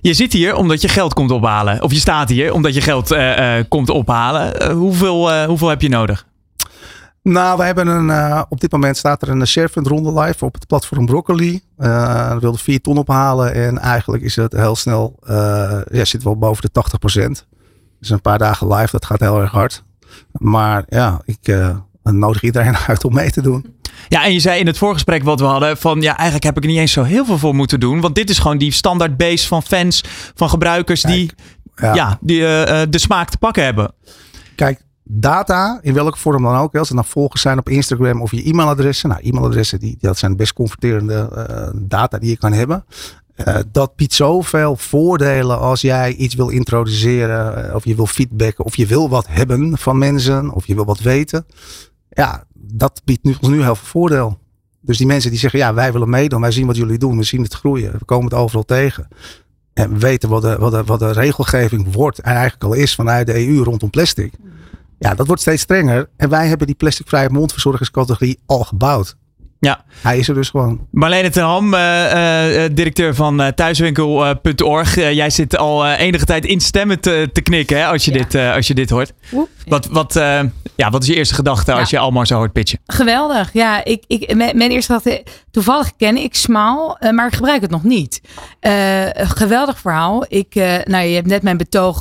Je zit hier omdat je geld komt ophalen. Of je staat hier omdat je geld uh, uh, komt ophalen. Uh, hoeveel, hoeveel heb je nodig? Nou, we hebben een, op dit moment staat er een ShareFund ronde live op het platform Broccoli. we wilden 4 ton ophalen en eigenlijk is het heel snel, ja, zit wel boven de 80% Dus een paar dagen live, dat gaat heel erg hard. Maar ja, ik nodig iedereen uit om mee te doen. Ja, en je zei in het voorgesprek wat we hadden van ja, eigenlijk heb ik er niet eens zo heel veel voor moeten doen. Want dit is gewoon die standaard base van fans, van gebruikers die, ja. ja die uh, de smaak te pakken hebben. Kijk, data, in welke vorm dan ook, als het nou volgers zijn op Instagram of je e-mailadressen. Nou, e-mailadressen, die, dat zijn de best converterende uh, data die je kan hebben. Uh, dat biedt zoveel voordelen als jij iets wil introduceren, of je wil feedbacken, of je wil wat hebben van mensen, of je wil wat weten. Ja, dat biedt nu, ons nu heel veel voordeel. Dus die mensen die zeggen, ja, wij willen meedoen, wij zien wat jullie doen, we zien het groeien, we komen het overal tegen. En we weten wat de, wat de, wat de regelgeving wordt en eigenlijk al is vanuit de EU rondom plastic. Ja, dat wordt steeds strenger. En wij hebben die plasticvrije mondverzorgingscategorie al gebouwd. Ja. Hij is er dus gewoon. Marlene ten Ham, uh, uh, directeur van uh, thuiswinkel.org. jij zit al enige tijd in stemmen te, te knikken hè, als, je ja. dit, als je dit hoort. Oep. Wat, wat, ja, wat is je eerste gedachte als je allemaal zo hoort pitchen? Geweldig. Ja, ik, ik, mijn, mijn eerste gedachte, toevallig ken ik Smaal, maar ik gebruik het nog niet. geweldig verhaal. Ik, nou, je hebt net mijn betoog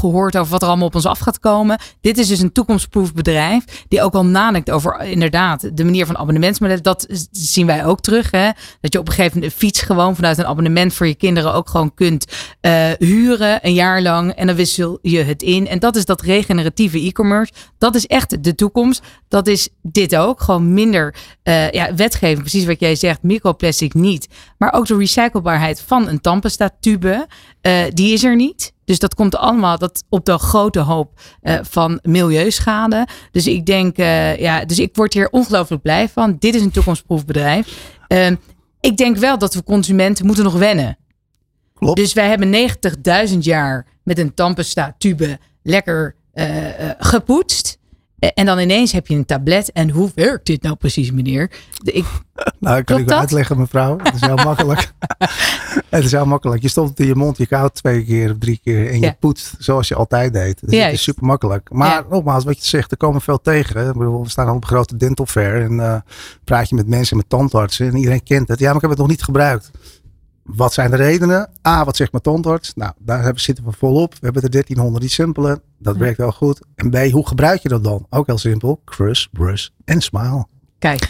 gehoord over wat er allemaal op ons af gaat komen. Dit is dus een toekomstproof bedrijf die ook al nadenkt over inderdaad de manier van abonnementsmodellen. Dat zien wij ook terug. Hè? Dat je op een gegeven moment een fiets gewoon vanuit een abonnement voor je kinderen ook gewoon kunt uh, huren een jaar lang. En dan wissel je het in. En dat is dat regeneratieve e-commerce. Dat is echt de toekomst. Dat is dit ook. Gewoon minder uh, ja, wetgeving. Precies wat jij zegt. Microplastic niet. Maar ook de recyclebaarheid van een tandpasta tube. Uh, die is er niet. Dus dat komt allemaal dat op de grote hoop uh, van milieuschade. Dus ik denk, uh, ja, dus ik word hier ongelooflijk blij van. Dit is een toekomstproef bedrijf. Uh, ik denk wel dat we consumenten moeten nog wennen. Klopt. Dus wij hebben 90.000 jaar met een tandpasta tube lekker gepoetst. En dan ineens heb je een tablet. En hoe werkt dit nou precies, meneer? Ik, nou, ik kan ik wel uitleggen, mevrouw. Het is heel makkelijk. het is heel makkelijk. Je stopt het in je mond, je koudt twee keer of drie keer. En je poetst zoals je altijd deed. Dus het is super makkelijk. Maar nogmaals, wat je zegt, er komen veel tegen. We staan al op een grote dental fair. En uh, praat je met mensen, met tandartsen. En iedereen kent het. Ja, maar ik heb het nog niet gebruikt. Wat zijn de redenen? A, wat zegt mijn tandarts? Nou, daar zitten we volop. We hebben de 1300 die simpele. Dat werkt wel goed. En B, hoe gebruik je dat dan? Ook heel simpel. Crush, brush en smile. Kijk.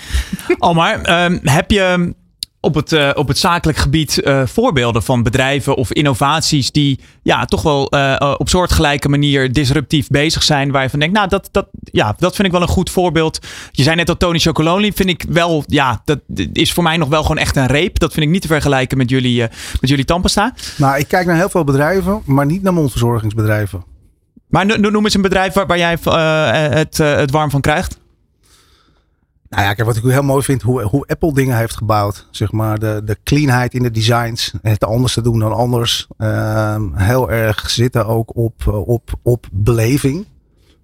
Almar, um, heb je op het, uh, op het zakelijk gebied uh, voorbeelden van bedrijven of innovaties die ja, toch wel uh, op soortgelijke manier disruptief bezig zijn. Waar je van denkt, nou, dat, dat, ja, dat vind ik wel een goed voorbeeld. Je zei net al Tony Chocolonely, vind ik wel, ja, dat is voor mij nog wel gewoon echt een reep. Dat vind ik niet te vergelijken met jullie, met jullie tandpasta. Nou, ik kijk naar heel veel bedrijven, maar niet naar mondverzorgingsbedrijven. Maar noem eens een bedrijf waar, waar jij het, het warm van krijgt. Nou ja, kijk, wat ik heel mooi vind, hoe, hoe Apple dingen heeft gebouwd. Zeg maar, de, de cleanheid in de designs. Het anders te doen dan anders. Uh, heel erg zitten ook op, op, op beleving.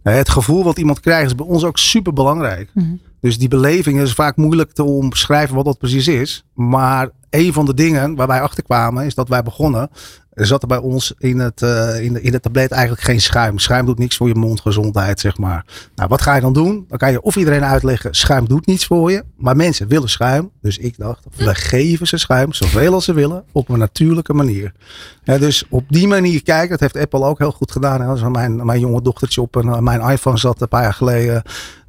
Het gevoel wat iemand krijgt is bij ons ook super belangrijk. Mhm. Dus die beleving is vaak moeilijk te omschrijven wat dat precies is. Maar een van de dingen waar wij achter kwamen is dat wij begonnen er zat er bij ons in het, uh, in, de, in het tablet eigenlijk geen schuim. Schuim doet niks voor je mondgezondheid, zeg maar. Nou, wat ga je dan doen? Dan kan je of iedereen uitleggen, schuim doet niets voor je. Maar mensen willen schuim. Dus ik dacht, we geven ze schuim, zoveel als ze willen, op een natuurlijke manier. Ja, dus op die manier kijken, dat heeft Apple ook heel goed gedaan. Dus mijn, mijn jonge dochtertje op een, mijn iPhone zat een paar jaar geleden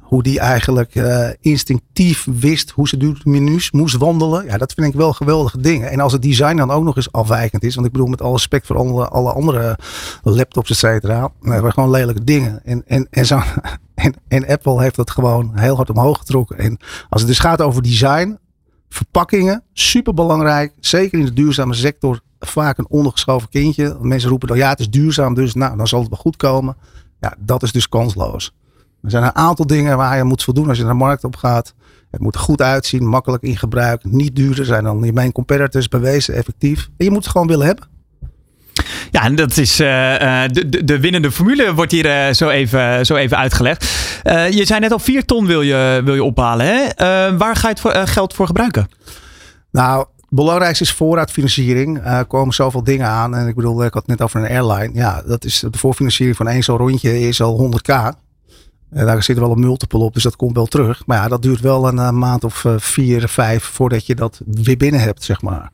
hoe die eigenlijk uh, instinctief wist hoe ze door menus moest wandelen. Ja, dat vind ik wel geweldige dingen. En als het design dan ook nog eens afwijkend is. Want ik bedoel met alle respect voor alle, andere laptops, et cetera. Waren gewoon lelijke dingen. En, en, en, zo, en, en Apple heeft dat gewoon heel hard omhoog getrokken. En als het dus gaat over design, verpakkingen, super belangrijk. Zeker in de duurzame sector vaak een ondergeschoven kindje. Mensen roepen dan ja, het is duurzaam, dus nou, dan zal het wel goed komen. Ja, dat is dus kansloos. Er zijn een aantal dingen waar je moet voldoen als je naar de markt op gaat. Het moet er goed uitzien, makkelijk in gebruik, niet duurder zijn dan main competitors, bewezen, effectief. En je moet het gewoon willen hebben. Ja, en dat is uh, de, de, de, winnende formule wordt hier uh, zo, even, zo even uitgelegd. Uh, je zei net al 4 ton wil je, wil je ophalen. Hè? waar ga je het voor, geld voor gebruiken? Nou, het belangrijkste is voorraadfinanciering. Er komen zoveel dingen aan. En ik bedoel, ik had het net over een airline. Ja, dat is de voorfinanciering van één zo'n rondje is al 100k. Uh, daar zit wel een multiple op, dus dat komt wel terug. Maar ja, dat duurt wel een, eh, maand of uh, vier, vijf voordat je dat weer binnen hebt, zeg maar.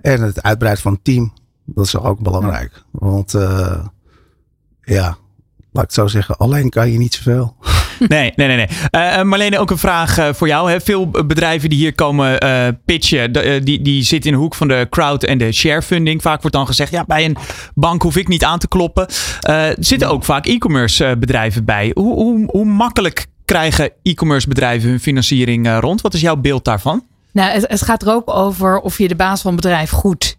En het uitbreiden van het team, dat is ook belangrijk. Want ja, laat ik het zo zeggen, alleen kan je niet zoveel. Nee, nee, nee. nee. Uh, Marlene, ook een vraag uh, voor jou. Hè. Veel bedrijven die hier komen pitchen, die, die zitten in de hoek van de crowd en de sharefunding. Vaak wordt dan gezegd, ja, bij een bank hoef ik niet aan te kloppen. zitten ook vaak e-commerce bedrijven bij. Hoe, hoe, hoe makkelijk krijgen e-commerce bedrijven hun financiering rond? Wat is jouw beeld daarvan? Nou, het, gaat er ook over of je de baas van het bedrijf goed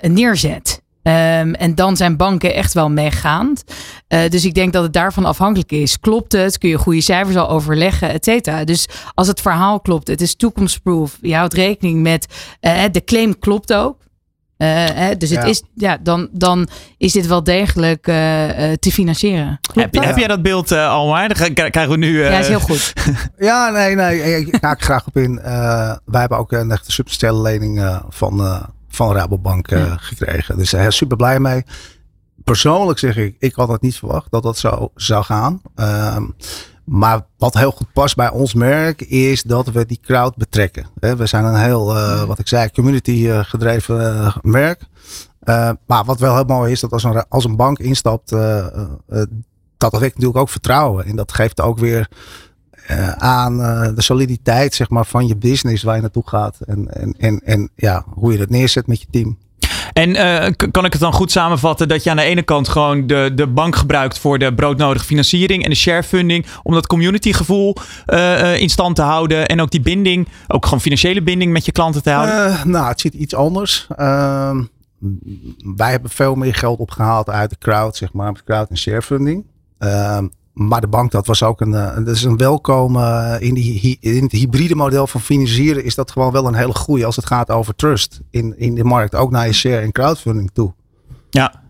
neerzet. Um, en dan zijn banken echt wel meegaand. Uh, dus ik denk dat het daarvan afhankelijk is. Klopt het? Kun je goede cijfers al overleggen, et cetera. Dus als het verhaal klopt, het is toekomstproof. Je houdt rekening met uh, de claim klopt ook. Uh, dus het is, ja, dan, dan is dit wel degelijk te financieren. Heb, heb, jij dat beeld uh, al maar? Dan krijgen we nu. Ja, is heel goed. ja, nee, nee. Ik ga ik graag op in. wij hebben ook een echte substantiële lening van van Rabobank uh, gekregen. Dus hij is super blij mee. Persoonlijk zeg ik, ik had het niet verwacht dat dat zo zou gaan. Ehm, maar wat heel goed past bij ons merk is dat we die crowd betrekken. We zijn een heel, uh, wat ik zei, community uh, gedreven merk. maar wat wel heel mooi is, dat als een, als een bank instapt, dat wekt natuurlijk ook vertrouwen. En dat geeft ook weer uh, aan uh, de soliditeit zeg maar, van je business waar je naartoe gaat. En, en, en, en ja, hoe je dat neerzet met je team. En uh, kan ik het dan goed samenvatten dat je aan de ene kant gewoon de, de bank gebruikt voor de broodnodige financiering en de sharefunding om dat communitygevoel uh, in stand te houden en ook die binding, ook gewoon financiële binding met je klanten te houden? nou, het ziet iets anders. Ehm, wij hebben veel meer geld opgehaald uit de crowd, zeg maar, met crowd en sharefunding. Maar de bank, dat was ook een, eh, dat is een welkom uh, in, die, in het hybride model van financieren is dat gewoon wel een hele goede als het gaat over trust in, in de markt. Ook naar je share en crowdfunding toe. Ja.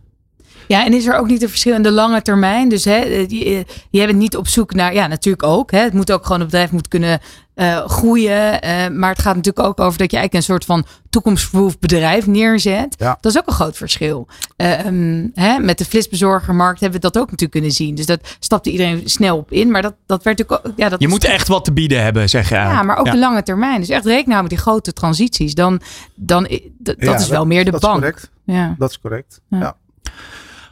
Ja, en is er ook niet een verschil in de lange termijn? Dus hè, je, je bent niet op zoek naar, ja, natuurlijk ook. Hè, het moet ook gewoon, een bedrijf moet kunnen uh, groeien. Uh, maar het gaat natuurlijk ook over dat je eigenlijk een soort van toekomstproof bedrijf neerzet. Ja. Dat is ook een groot verschil. Uh, um, hè, met de flitsbezorgermarkt hebben we dat ook natuurlijk kunnen zien. Dus dat stapte iedereen snel op in. Maar dat, dat werd natuurlijk ook. Ja, dat je moet echt wat te bieden hebben, zeg je. Ja, maar ook ja. de lange termijn. Dus echt rekenen nou met die grote transities. Dan, dan dat ja, is wel meer de dat bank. Is correct. Ja. Dat is correct. Ja.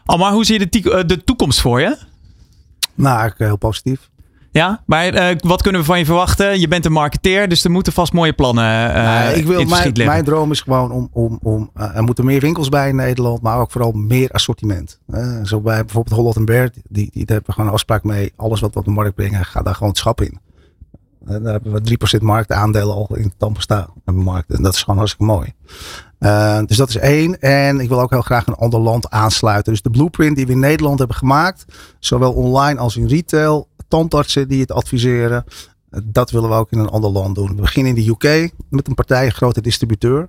Almar, hoe zie je de, de toekomst voor je? Nou, eigenlijk heel positief. Ja, maar uh, wat kunnen we van je verwachten? Je bent een marketeer, dus er moeten vast mooie plannen uh, nou, ik wil, mijn, droom is gewoon om, om, om uh, er moeten meer winkels bij in Nederland, maar ook vooral meer assortiment. zo bij bijvoorbeeld Holland Bert, die, die, die hebben we gewoon een afspraak mee. Alles wat we op de markt brengen, gaat daar gewoon het schap in. daar hebben we 3% marktaandelen al in Tampesta markt. En dat is gewoon hartstikke mooi. Uh, dus dat is één. En ik wil ook heel graag een ander land aansluiten. Dus de blueprint die we in Nederland hebben gemaakt, zowel online als in retail, tandartsen die het adviseren, dat willen we ook in een ander land doen. We beginnen in de UK met een partij, een grote distributeur.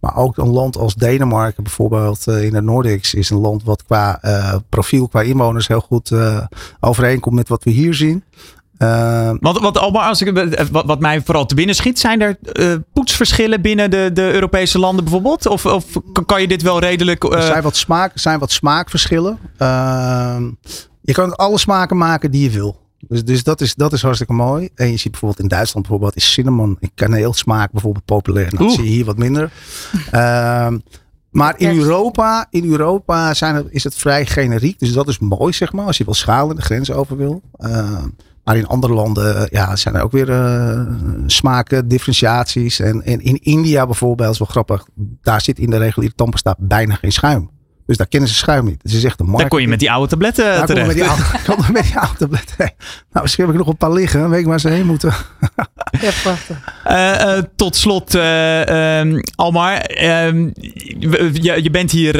Maar ook een land als Denemarken bijvoorbeeld uh, in de Nordics is een land wat qua uh, profiel, qua inwoners heel goed overeenkomt met wat we hier zien. Uh, want, want Almar, als ik, wat, wat mij vooral te binnen schiet, zijn er uh, poetsverschillen binnen de, de Europese landen bijvoorbeeld? Of, of kan je dit wel redelijk. Uh... Er zijn wat, smaak, zijn wat smaakverschillen. je kan alle smaken maken die je wil. Dus, dus dat, is, dat is hartstikke mooi. En je ziet bijvoorbeeld in Duitsland bijvoorbeeld is cinnamon en kaneelsmaak bijvoorbeeld populair. Nou, dat zie je hier wat minder. Maar in Europa, in Europa zijn het, is het vrij generiek. Dus dat is mooi, zeg maar. Als je wel schalen de grens over wil. Uh, maar in andere landen ja, zijn er ook weer uh, smaken, differentiaties. En, en in India bijvoorbeeld, is wel grappig. Daar zit in de reguliere tandpasta bijna geen schuim. Dus daar kennen ze schuim niet. Het is echt een markt. Daar kon je met die oude tabletten daar terecht. Met die oude, kon met die oude tabletten. Nou, misschien heb ik nog een paar liggen. Weet ik waar ze heen moeten. Ja, prachtig. Uh, uh, tot slot, uh, um, Almar. je, je, bent hier,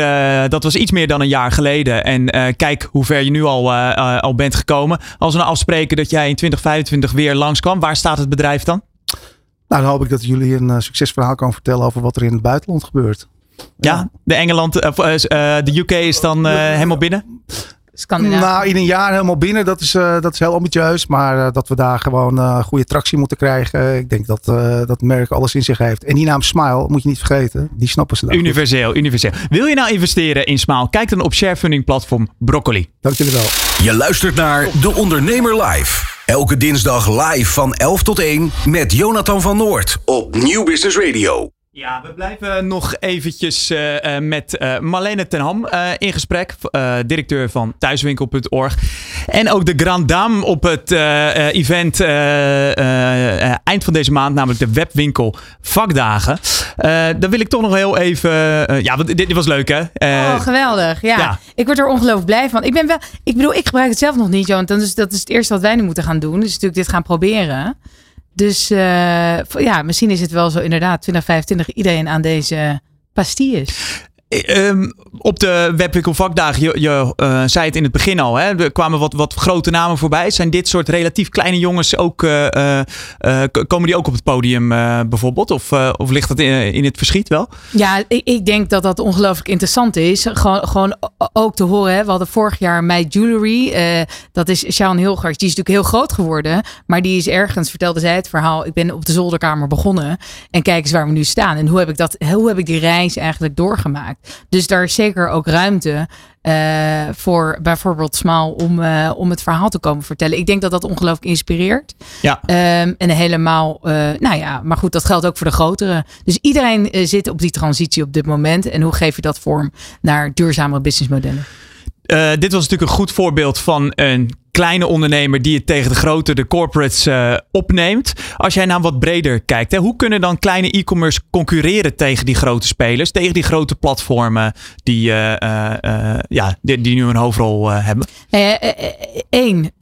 dat was iets meer dan een jaar geleden. En kijk hoe ver je nu al, al bent gekomen. Als we nou afspreken dat jij in 2025 weer langskwam. Waar staat het bedrijf dan? Nou, dan hoop ik dat jullie een succesverhaal kan vertellen over wat er in het buitenland gebeurt. Ja, de Engeland, uh, de UK is dan uh, helemaal binnen? Nou, in een jaar helemaal binnen, dat is, uh, dat is heel ambitieus. Maar dat we daar gewoon goede tractie moeten krijgen. Ik denk dat dat merk alles in zich heeft. En die naam Smile, moet je niet vergeten, die snappen ze daar. Universeel, universeel. Wil je nou investeren in Smile? Kijk dan op sharefunding platform Broccoli. Dank jullie wel. Je luistert naar De Ondernemer Live. Elke dinsdag live van 11 tot 1 met Jonathan van Noord op Nieuw Business Radio. Ja, we blijven nog eventjes uh, uh, met uh, Marlene ten Ham in gesprek. directeur van thuiswinkel.org. En ook de Grand Dame op het event eind van deze maand. Namelijk de webwinkel vakdagen. daar wil ik toch nog heel even... ja, want dit, dit, was leuk hè? oh, geweldig. Ja. ja. Ik word er ongelooflijk blij van. Ik ben wel... Ik bedoel, ik gebruik het zelf nog niet. Dus dat is het eerste wat wij nu moeten gaan doen. Dus natuurlijk dit gaan proberen. Dus uh, ja, misschien is het wel zo inderdaad 2025 iedereen aan deze pastilles. Um, op de webwinkel vakdagen, je, je uh, zei het in het begin al, hè, er kwamen wat, wat grote namen voorbij. Zijn dit soort relatief kleine jongens ook, uh, uh, komen die ook op het podium bijvoorbeeld? Of, of ligt dat in, in, het verschiet wel? Ja, ik, ik denk dat dat ongelooflijk interessant is. Gewoon, gewoon ook te horen. Hè. We hadden vorig jaar My Jewelry. dat is Sjaan Hilgers. Die is natuurlijk heel groot geworden. Maar die is ergens, vertelde zij het verhaal. Ik ben op de zolderkamer begonnen. En kijk eens waar we nu staan. En hoe heb ik, dat, hoe heb ik die reis eigenlijk doorgemaakt? Dus daar is zeker ook ruimte uh, voor bijvoorbeeld Smaal om, uh, om het verhaal te komen vertellen. Ik denk dat dat ongelooflijk inspireert. Ja. Um, en helemaal, uh, nou ja, maar goed, dat geldt ook voor de grotere. Dus iedereen zit op die transitie op dit moment. En hoe geef je dat vorm naar duurzamere businessmodellen? Dit was natuurlijk een goed voorbeeld van een kleine ondernemer die het tegen de grote, de corporates uh, opneemt. Als jij nou wat breder kijkt, hè, hoe kunnen dan kleine e-commerce concurreren tegen die grote spelers, tegen die grote platformen die, uh, ja, die, nu een hoofdrol hebben? Eén,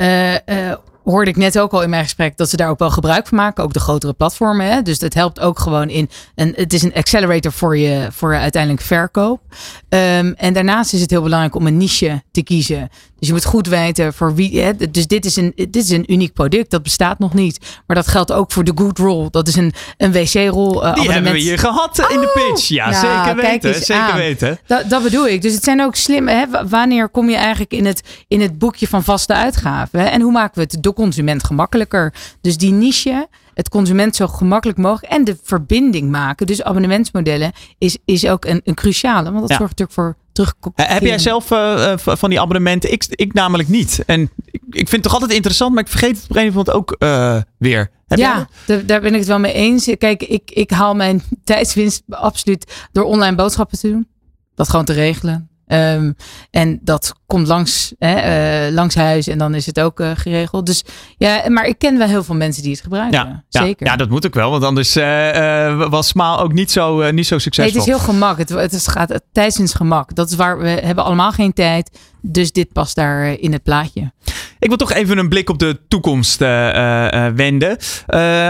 hoorde ik net ook al in mijn gesprek dat ze daar ook wel gebruik van maken. Ook de grotere platformen. Hè? Dus dat helpt ook gewoon in. Een, het is een accelerator voor je, voor je uiteindelijk verkoop. Um, en daarnaast is het heel belangrijk om een niche te kiezen. Dus je moet goed weten voor wie. Hè? Dus dit is, een, dit is een uniek product. Dat bestaat nog niet. Maar dat geldt ook voor de Good Roll. Dat is een, een wc-rol. Uh, Die hebben we hier gehad in de Oh! pitch. Ja, Nou, zeker weten. Zeker aan. weten. Dat, dat bedoel ik. Dus het zijn ook slim. Hè? Wanneer kom je eigenlijk in het, in het boekje van vaste uitgaven? Hè? En hoe maken we het consument gemakkelijker? Dus die niche, het consument zo gemakkelijk mogelijk en de verbinding maken. Dus abonnementsmodellen is, is ook een, een cruciale. Want dat Ja. zorgt natuurlijk voor terug. Eh, Heb jij zelf eh, eh, van die abonnementen? Ik, ik namelijk niet. En ik, ik vind het toch altijd interessant, maar ik vergeet het op een gegeven moment ook eh, weer. Heb ja, daar ben ik het wel mee eens. Kijk, ik, ik haal mijn tijdswinst absoluut door online boodschappen te doen. Dat gewoon te regelen. Ehm, en dat komt langs, hè, eh, langs huis en dan is het ook eh, geregeld. Dus ja, maar ik ken wel heel veel mensen die het gebruiken. Ja, Zeker. ja, dat moet ook wel, want anders eh, was Smaal ook niet zo, niet zo Nee, succesvol. het is heel gemak. Het, het is, gaat het tijdswinstgemak. Dat is waar we hebben allemaal geen tijd. Dus dit past daar eh, in het plaatje. Ik wil toch even een blik op de toekomst eh, eh, wenden.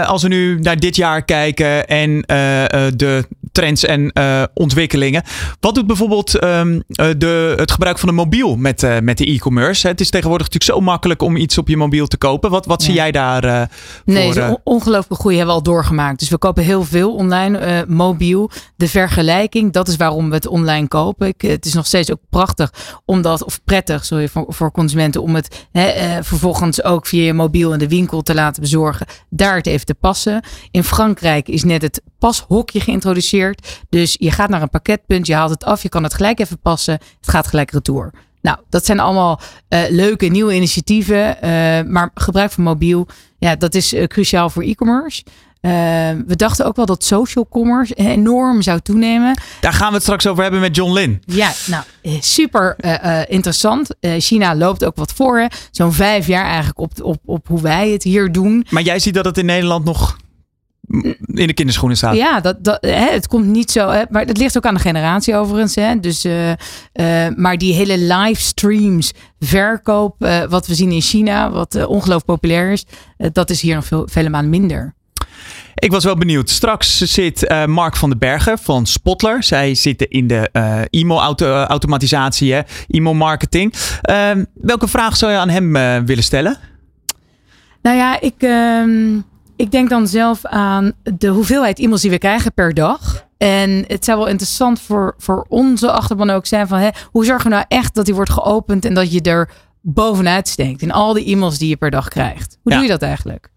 Als we nu naar dit jaar kijken en de trends en ontwikkelingen. Wat doet bijvoorbeeld ehm, eh, de, het gebruik van een mobiel met, met de e-commerce? Het is tegenwoordig natuurlijk zo makkelijk om iets op je mobiel te kopen. Wat, wat zie jij daar Nee, voor? on- ongelooflijke groei hebben we al doorgemaakt. Dus we kopen heel veel online, mobiel. De vergelijking, dat is waarom we het online kopen. Ik, het is nog steeds ook prachtig, omdat, of prettig, voor, consumenten, om het hè, eh, vervolgens ook via je mobiel in de winkel te laten bezorgen. Daar het even te passen. In Frankrijk is net het pashokje geïntroduceerd. Dus je gaat naar een pakketpunt, je haalt het af, je kan het gelijk even passen. Het gaat gelijk retour. Nou, dat zijn allemaal eh, leuke nieuwe initiatieven. eh, maar gebruik van mobiel, ja, dat is cruciaal voor e-commerce. Eh, we dachten ook wel dat social commerce enorm zou toenemen. daar gaan we het straks over hebben met John Lin. Ja, nou, eh, super eh, eh, interessant. Eh, China loopt ook wat voor. Zo'n vijf jaar eigenlijk op, op, op hoe wij het hier doen. Maar jij ziet dat het in Nederland nog in de kinderschoenen staat. Ja, dat, dat, hè, het komt niet zo. Hè, maar het ligt ook aan de generatie overigens. Hè, dus, eh, eh, maar die hele livestreams, verkoop, eh, wat we zien in China, wat eh, ongelooflijk populair is, eh, dat is hier nog veel, vele maanden minder. Ik was wel benieuwd. Straks zit eh, Mark van den Bergen van Spotler. Zij zitten in de eh e-mail-automatisatie, hè, e-mail-marketing. Ehm, welke vraag zou je aan hem eh, willen stellen? Nou ja, ik, ehm, ik denk dan zelf aan de hoeveelheid e-mails die we krijgen per dag. En het zou wel interessant voor, voor onze achterban ook zijn van hè, hoe zorgen we nou echt dat die wordt geopend en dat je er bovenuit steekt in al die e-mails die je per dag krijgt. Hoe Ja. doe je dat eigenlijk?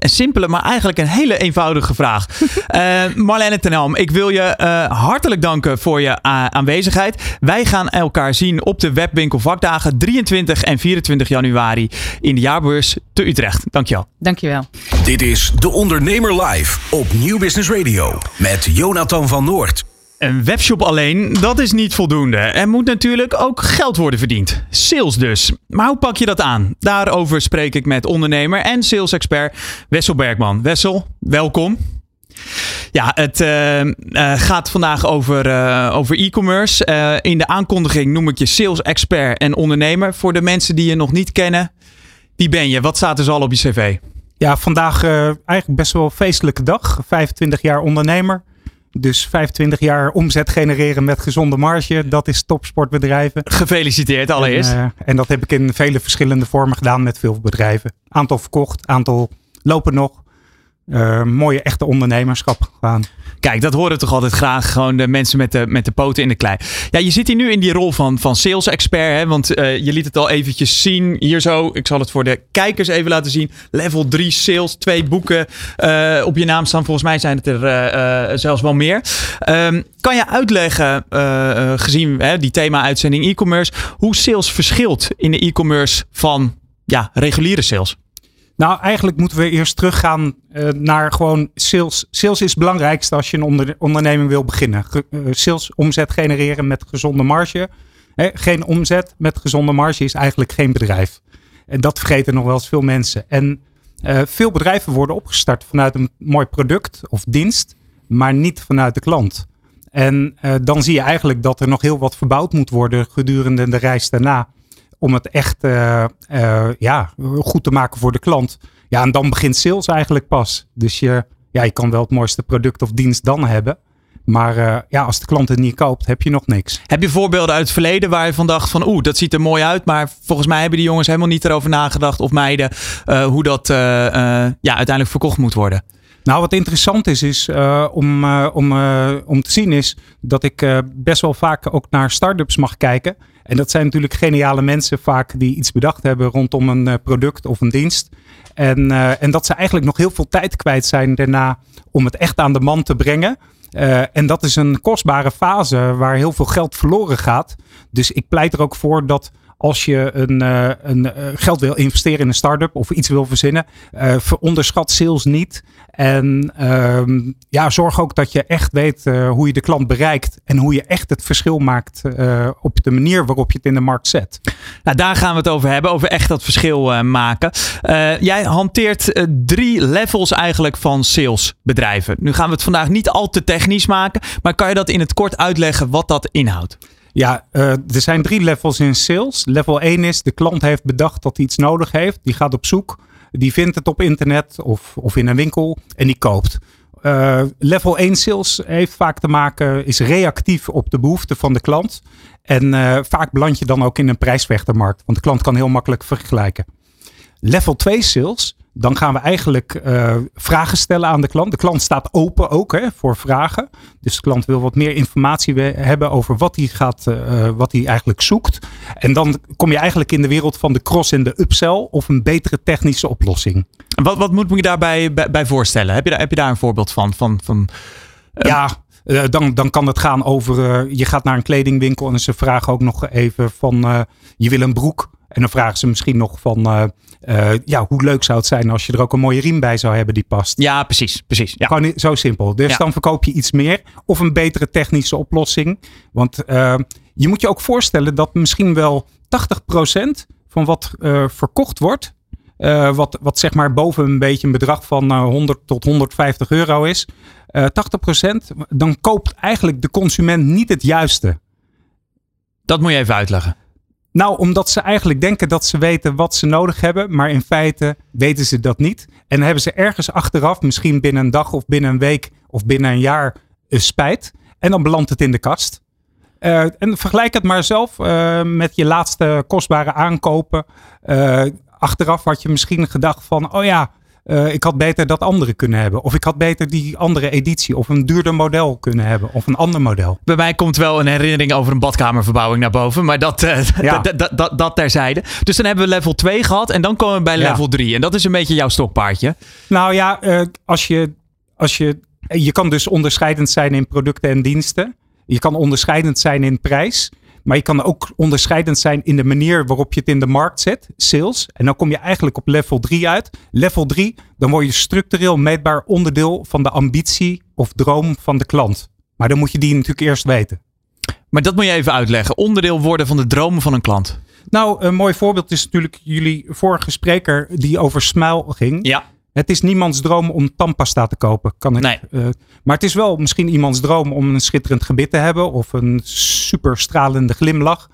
Een simpele, maar eigenlijk een hele eenvoudige vraag. Eh Marlene ten Helm, ik wil je eh, hartelijk danken voor je a- aanwezigheid. Wij gaan elkaar zien op de webwinkel vakdagen 23 en 24 januari in de jaarbeurs te Utrecht. Dankjewel. Dankjewel. Dit is De Ondernemer Live op Nieuw Business Radio met Jonathan van Noord. Een webshop alleen, dat is niet voldoende. Er moet natuurlijk ook geld worden verdiend. Sales dus. Maar hoe pak je dat aan? Daarover spreek ik met ondernemer en sales-expert Wessel Bergman. Wessel, welkom. Ja, het eh, eh, gaat vandaag over, eh, over e-commerce. In de aankondiging noem ik je sales-expert en ondernemer. Voor de mensen die je nog niet kennen, wie ben je? Wat staat zo al op je cv? Ja, vandaag eigenlijk best wel een feestelijke dag. 25 jaar ondernemer. Dus 25 jaar omzet genereren met gezonde marge. Dat is topsportbedrijven. Gefeliciteerd allereerst. En, eh, en dat heb ik in vele verschillende vormen gedaan met veel bedrijven. Aantal verkocht, aantal lopen nog. Eh, mooie echte ondernemerschap gedaan. Kijk, dat horen we toch altijd graag. Gewoon de mensen met de, met de poten in de klei. Ja, je zit hier nu in die rol van, van sales expert. Hè? Want eh, je liet het al eventjes zien. Hier zo. Ik zal het voor de kijkers even laten zien. Level 3 sales. Twee boeken eh, op je naam staan. Volgens mij zijn het er zelfs wel meer. Ehm, kan je uitleggen, gezien die thema-uitzending e-commerce, hoe sales verschilt in de e-commerce van ja, reguliere sales? Nou, eigenlijk moeten we eerst teruggaan eh, naar gewoon sales. Sales is het belangrijkste als je een onder- onderneming wil beginnen. Eh, sales, omzet genereren met gezonde marge. Geen omzet met gezonde marge is eigenlijk geen bedrijf. En dat vergeten nog wel eens veel mensen. En eh, veel bedrijven worden opgestart vanuit een mooi product of dienst, maar niet vanuit de klant. En dan zie je eigenlijk dat er nog heel wat verbouwd moet worden gedurende de reis daarna om het echt uh, uh, ja, goed te maken voor de klant. Ja, en dan begint sales eigenlijk pas. Dus je, ja, je kan wel het mooiste product of dienst dan hebben. Maar uh, ja, als de klant het niet koopt, heb je nog niks. Heb je voorbeelden uit het verleden waar je van dacht van oeh, dat ziet er mooi uit. Maar volgens mij hebben die jongens helemaal niet erover nagedacht of meiden hoe dat ja, uiteindelijk verkocht moet worden. Nou, wat interessant is, is uh, om, uh, om, uh, om te zien is dat ik best wel vaak ook naar start-ups mag kijken. En dat zijn natuurlijk geniale mensen vaak die iets bedacht hebben rondom een product of een dienst. En, en dat ze eigenlijk nog heel veel tijd kwijt zijn daarna om het echt aan de man te brengen. en dat is een kostbare fase waar heel veel geld verloren gaat. Dus ik pleit er ook voor dat als je een, uh, een uh, geld wil investeren in een start-up of iets wil verzinnen, uh, onderschat sales niet. En ehm, ja, zorg ook dat je echt weet hoe je de klant bereikt en hoe je echt het verschil maakt op de manier waarop je het in de markt zet. Nou, daar gaan we het over hebben, over echt dat verschil maken. jij hanteert drie levels eigenlijk van salesbedrijven. Nu gaan we het vandaag niet al te technisch maken, maar kan je dat in het kort uitleggen wat dat inhoudt? Ja, uh, er zijn drie levels in sales. Level 1 is de klant heeft bedacht dat hij iets nodig heeft. Die gaat op zoek. Die vindt het op internet of, of in een winkel en die koopt. Uh, level 1 sales heeft vaak te maken, is reactief op de behoeften van de klant. En uh, vaak beland je dan ook in een prijsvechtermarkt, want de klant kan heel makkelijk vergelijken. Level 2 sales dan gaan we eigenlijk uh, vragen stellen aan de klant. De klant staat open ook hè, voor vragen. Dus de klant wil wat meer informatie hebben over wat hij, gaat, uh, wat hij eigenlijk zoekt. En dan kom je eigenlijk in de wereld van de cross en de upsell of een betere technische oplossing. Wat, wat moet me daarbij bij, bij voorstellen? Heb je, daar, heb je daar een voorbeeld van? van, van uh... Ja, uh, dan, dan kan het gaan over, uh, je gaat naar een kledingwinkel en ze vragen ook nog even van, je wil een broek. En dan vragen ze misschien nog van, uh, ja, hoe leuk zou het zijn als je er ook een mooie riem bij zou hebben die past. Ja, precies. precies ja. Gewoon zo simpel. Dus ja. dan verkoop je iets meer of een betere technische oplossing. Want uh, je moet je ook voorstellen dat misschien wel 80% van wat uh, verkocht wordt, wat, wat zeg maar boven een beetje een bedrag van 100 tot 150 euro is, 80% dan koopt eigenlijk de consument niet het juiste. Dat moet je even uitleggen. Nou, omdat ze eigenlijk denken dat ze weten wat ze nodig hebben, maar in feite weten ze dat niet. En hebben ze ergens achteraf, misschien binnen een dag of binnen een week of binnen een jaar, een spijt. En dan belandt het in de kast. Uh, en vergelijk het maar zelf uh, met je laatste kostbare aankopen. Achteraf had je misschien gedacht van, oh ja, uh, ik had beter dat andere kunnen hebben. Of ik had beter die andere editie of een duurder model kunnen hebben. Of een ander model. Bij mij komt wel een herinnering over een badkamerverbouwing naar boven. Maar dat, uh, ja. dat, terzijde. Dus dan hebben we level 2 gehad. En dan komen we bij level 3. Ja. En dat is een beetje jouw stokpaardje. Nou ja, uh, als je, als je, je kan dus onderscheidend zijn in producten en diensten. Je kan onderscheidend zijn in prijs. Maar je kan ook onderscheidend zijn in de manier waarop je het in de markt zet, sales. En dan kom je eigenlijk op level 3 uit. Level 3, dan word je structureel meetbaar onderdeel van de ambitie of droom van de klant. Maar dan moet je die natuurlijk eerst weten. Maar dat moet je even uitleggen. Onderdeel worden van de dromen van een klant. Nou, een mooi voorbeeld is natuurlijk jullie vorige spreker die over Smile ging. Ja. Het is niemands droom om tandpasta te kopen. Kan ik, nee. Uh, maar het is wel misschien iemands droom om een schitterend gebit te hebben. Of een super stralende glimlach.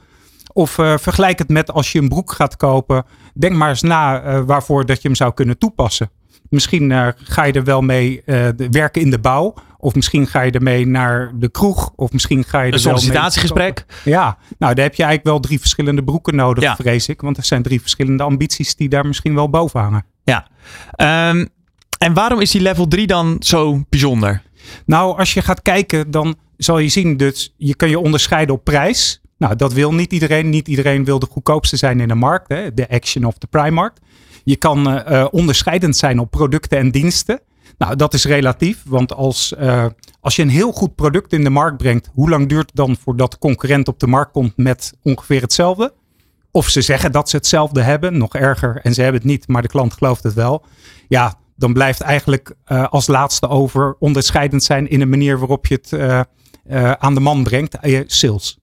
Of uh, vergelijk het met als je een broek gaat kopen. Denk maar eens na uh, waarvoor dat je hem zou kunnen toepassen. Misschien ga je er wel mee werken in de bouw. Of misschien ga je ermee naar de kroeg. Of misschien ga je er een sollicitatiegesprek. Ja, nou daar heb je eigenlijk wel drie verschillende broeken nodig, ja. vrees ik. Want er zijn drie verschillende ambities die daar misschien wel boven hangen. Ja. Um, en waarom is die level 3 dan zo bijzonder? Nou, als je gaat kijken, dan zal je zien, dus je kan je onderscheiden op prijs. Nou, dat wil niet iedereen. Niet iedereen wil de goedkoopste zijn in de markt, hè? de Action of de Primark. Je kan uh, onderscheidend zijn op producten en diensten. Nou, dat is relatief, want als, uh, als je een heel goed product in de markt brengt, hoe lang duurt het dan voordat de concurrent op de markt komt met ongeveer hetzelfde? Of ze zeggen dat ze hetzelfde hebben, nog erger, en ze hebben het niet, maar de klant gelooft het wel. Ja, dan blijft eigenlijk uh, als laatste over onderscheidend zijn in de manier waarop je het uh, uh, aan de man brengt, sales.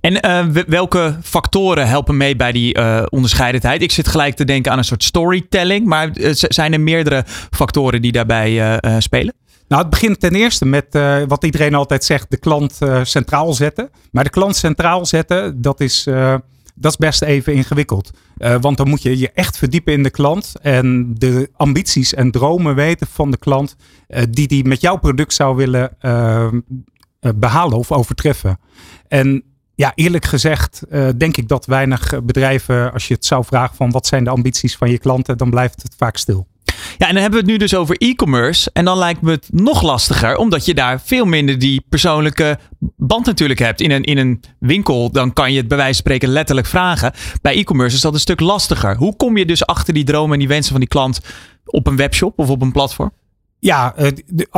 En welke factoren helpen mee bij die onderscheidendheid? Ik zit gelijk te denken aan een soort storytelling, maar zijn er meerdere factoren die daarbij spelen? Nou, het begint ten eerste met uh, wat iedereen altijd zegt: de klant uh, centraal zetten. Maar de klant centraal zetten, dat is, uh, dat is best even ingewikkeld. Uh, want dan moet je je echt verdiepen in de klant en de ambities en dromen weten van de klant uh, die die met jouw product zou willen uh, behalen of overtreffen. En ja, eerlijk gezegd denk ik dat weinig bedrijven, als je het zou vragen van wat zijn de ambities van je klanten, dan blijft het vaak stil. Ja, en dan hebben we het nu dus over e-commerce. En dan lijkt me het nog lastiger, omdat je daar veel minder die persoonlijke band natuurlijk hebt. In een, in een winkel, dan kan je het bij wijze van spreken letterlijk vragen. Bij e-commerce is dat een stuk lastiger. Hoe kom je dus achter die dromen en die wensen van die klant op een webshop of op een platform? Ja,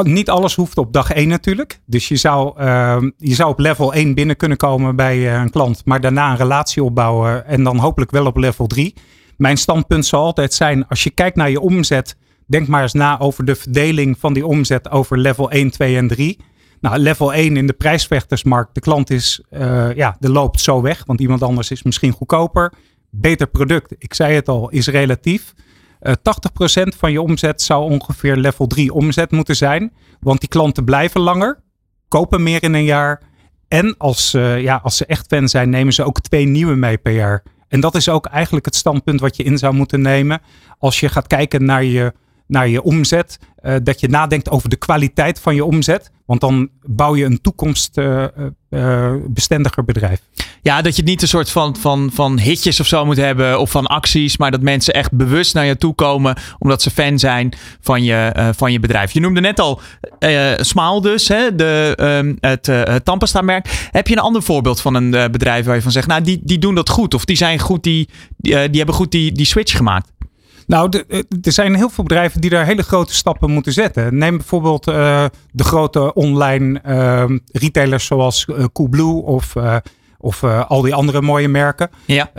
niet alles hoeft op dag 1 natuurlijk. Dus je zou, uh, je zou op level 1 binnen kunnen komen bij uh, een klant, maar daarna een relatie opbouwen en dan hopelijk wel op level 3. Mijn standpunt zal altijd zijn, als je kijkt naar je omzet, denk maar eens na over de verdeling van die omzet over level 1, 2 en 3. Nou, level 1 in de prijsvechtersmarkt, de klant is, uh, ja, de loopt zo weg, want iemand anders is misschien goedkoper. Beter product, ik zei het al, is relatief. Uh, eh, 80% van je omzet zou ongeveer level 3 omzet moeten zijn, want die klanten blijven langer, kopen meer in een jaar. En als, uh, ja, als ze echt fan zijn, nemen ze ook twee nieuwe mee per jaar. En dat is ook eigenlijk het standpunt wat je in zou moeten nemen. Als je gaat kijken naar je, naar je omzet. Uh, dat je nadenkt over de kwaliteit van je omzet. Want dan bouw je een toekomstbestendiger uh, uh, bedrijf. Ja, dat je niet een soort van, van, van hitjes of zo moet hebben. Of van acties. Maar dat mensen echt bewust naar je toe komen. Omdat ze fan zijn van je, van je bedrijf. Je noemde net al Smaal dus. Hè, de, um, het, het Tampesta-merk. Heb je een ander voorbeeld van een bedrijf waar je van zegt. Nou, die, die doen dat goed. Of die zijn goed. Die, die hebben goed die, die switch gemaakt. Nou, eh, er zijn heel veel bedrijven die daar hele grote stappen moeten zetten. Neem bijvoorbeeld uh, de grote online uh, retailers zoals uh, Coolblue of, of al die andere mooie merken. Ja.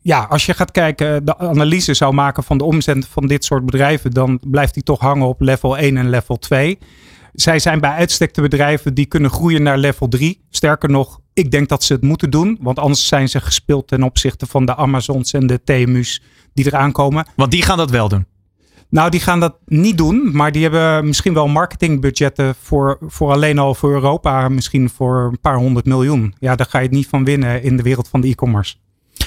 ja, als je gaat kijken, de analyse zou maken van de omzet van dit soort bedrijven, dan blijft die toch hangen op level 1 en level 2. Zij zijn bij uitstek de bedrijven die kunnen groeien naar level 3. Sterker nog, ik denk dat ze het moeten doen, want anders zijn ze gespeeld ten opzichte van de Amazons en de TMU's die eraan komen. Want die gaan dat wel doen? Nou, die gaan dat niet doen, maar die hebben misschien wel marketingbudgetten voor, voor alleen al voor Europa, misschien voor een paar honderd miljoen. Ja, daar ga je het niet van winnen in de wereld van de e-commerce.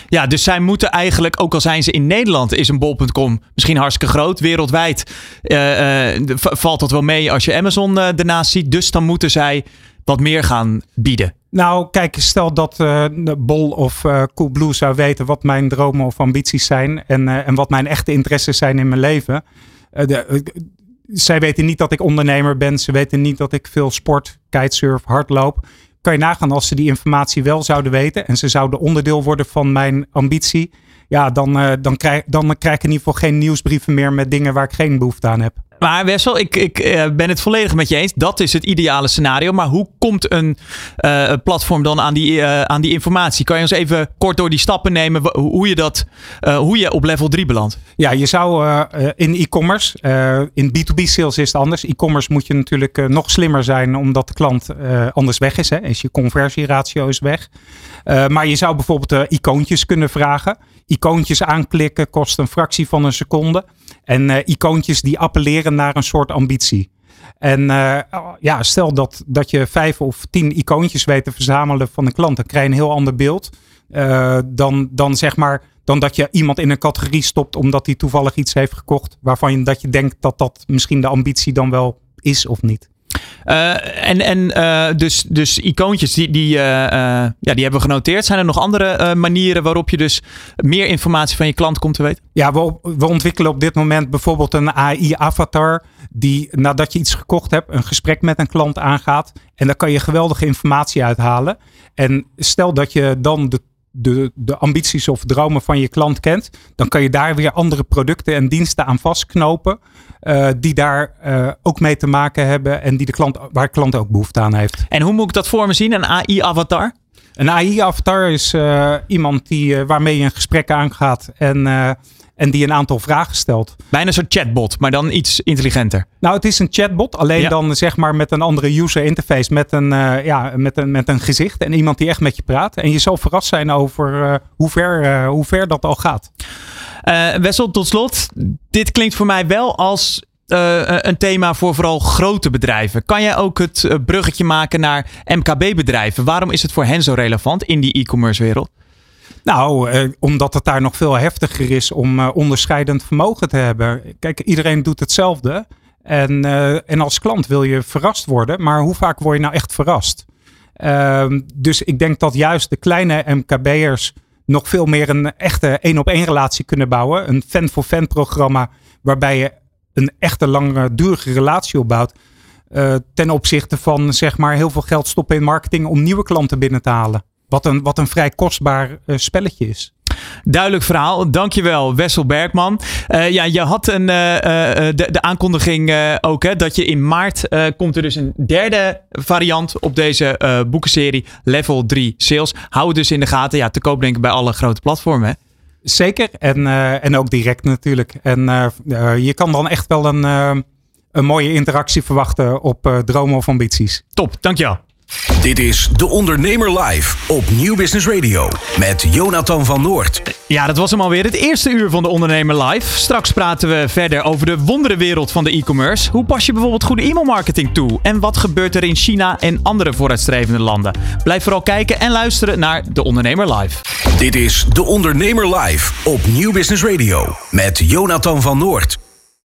Ja, dus zij moeten eigenlijk, ook al zijn ze in Nederland, is een bol.com misschien hartstikke groot. Wereldwijd uh, uh, valt dat wel mee als je Amazon uh, ernaast ziet. Dus dan moeten zij wat meer gaan bieden. Nou, kijk, stel dat uh, Bol of uh, Coolblue zou weten wat mijn dromen of ambities zijn en, uh, en wat mijn echte interesses zijn in mijn leven. De, zij weten niet dat ik ondernemer ben. Ze weten niet dat ik veel sport, kitesurf, hardloop. Kan je nagaan als ze die informatie wel zouden weten en ze zouden onderdeel worden van mijn ambitie. Ja, dan, dan, krijg, dan krijg ik in ieder geval geen nieuwsbrieven meer met dingen waar ik geen behoefte aan heb. Maar Wessel, ik, ik uh, ben het volledig met je eens. Dat is het ideale scenario. Maar hoe komt een uh, platform dan aan die, uh, aan die informatie? Kan je ons even kort door die stappen nemen hoe je, dat, hoe je op level 3 belandt? Ja, je zou in e-commerce, in B2B sales is het anders. E-commerce moet je natuurlijk nog slimmer zijn omdat de klant anders weg is. Hè? Is je conversieratio is weg. maar je zou bijvoorbeeld icoontjes kunnen vragen. Icoontjes aanklikken kost een fractie van een seconde. En uh, icoontjes die appelleren naar een soort ambitie. En uh, ja, stel dat, dat je vijf of tien icoontjes weet te verzamelen van een klant, dan krijg je een heel ander beeld. Uh, dan, dan zeg maar, dan dat je iemand in een categorie stopt omdat hij toevallig iets heeft gekocht. Waarvan je, dat je denkt dat dat misschien de ambitie dan wel is of niet. Uh, en en uh, dus, dus icoontjes, die, die, uh, ja, die hebben we genoteerd. Zijn er nog andere manieren waarop je dus meer informatie van je klant komt te weten? Ja, we, we ontwikkelen op dit moment bijvoorbeeld een AI-avatar. Die nadat je iets gekocht hebt, een gesprek met een klant aangaat. En daar kan je geweldige informatie uithalen. En stel dat je dan de de, de ambities of dromen van je klant kent, dan kan je daar weer andere producten en diensten aan vastknopen. Uh, die daar uh, ook mee te maken hebben en die de klant, waar de klant ook behoefte aan heeft. En hoe moet ik dat voor me zien, een AI-avatar? Een AI-avatar is uh, iemand die, waarmee je een gesprek aangaat en en die een aantal vragen stelt. Bijna een soort chatbot, maar dan iets intelligenter. Nou, het is een chatbot, alleen ja. dan zeg maar met een andere user interface, met een, uh, ja, met, een, met een gezicht en iemand die echt met je praat. En je zal verrast zijn over uh, hoe, ver, uh, hoe ver dat al gaat. Wessel, tot slot. Dit klinkt voor mij wel als uh, een thema voor vooral grote bedrijven. Kan jij ook het bruggetje maken naar MKB-bedrijven? Waarom is het voor hen zo relevant in die e-commerce wereld? Nou, eh, omdat het daar nog veel heftiger is om eh, onderscheidend vermogen te hebben. Kijk, iedereen doet hetzelfde. En, eh, en als klant wil je verrast worden, maar hoe vaak word je nou echt verrast? Ehm, dus ik denk dat juist de kleine MKB'ers nog veel meer een echte één op één relatie kunnen bouwen. Een fan-for-fan programma waarbij je een echte langdurige relatie opbouwt. eh, ten opzichte van zeg maar heel veel geld stoppen in marketing om nieuwe klanten binnen te halen. Wat een, wat een vrij kostbaar eh, spelletje is. Duidelijk verhaal. Dankjewel, Wessel Bergman. Eh, ja, je had een, eh, de, de aankondiging ook hè, dat je in maart komt er dus een derde variant op deze boekenserie Level 3 Sales. Hou het dus in de gaten. Ja, te koop denk ik bij alle grote platformen. Hè? Zeker. En, en ook direct natuurlijk. En je kan dan echt wel een, een mooie interactie verwachten op dromen of ambities. Top, dankjewel. Dit is De Ondernemer Live op Nieuw Business Radio. Met Jonathan van Noord. Ja, dat was hem alweer. Het eerste uur van de Ondernemer Live. Straks praten we verder over de wonderenwereld van de e-commerce. Hoe pas je bijvoorbeeld goede e-mailmarketing toe? En wat gebeurt er in China en andere vooruitstrevende landen? Blijf vooral kijken en luisteren naar de Ondernemer Live. Dit is De Ondernemer Live op Nieuw Business Radio. Met Jonathan van Noord.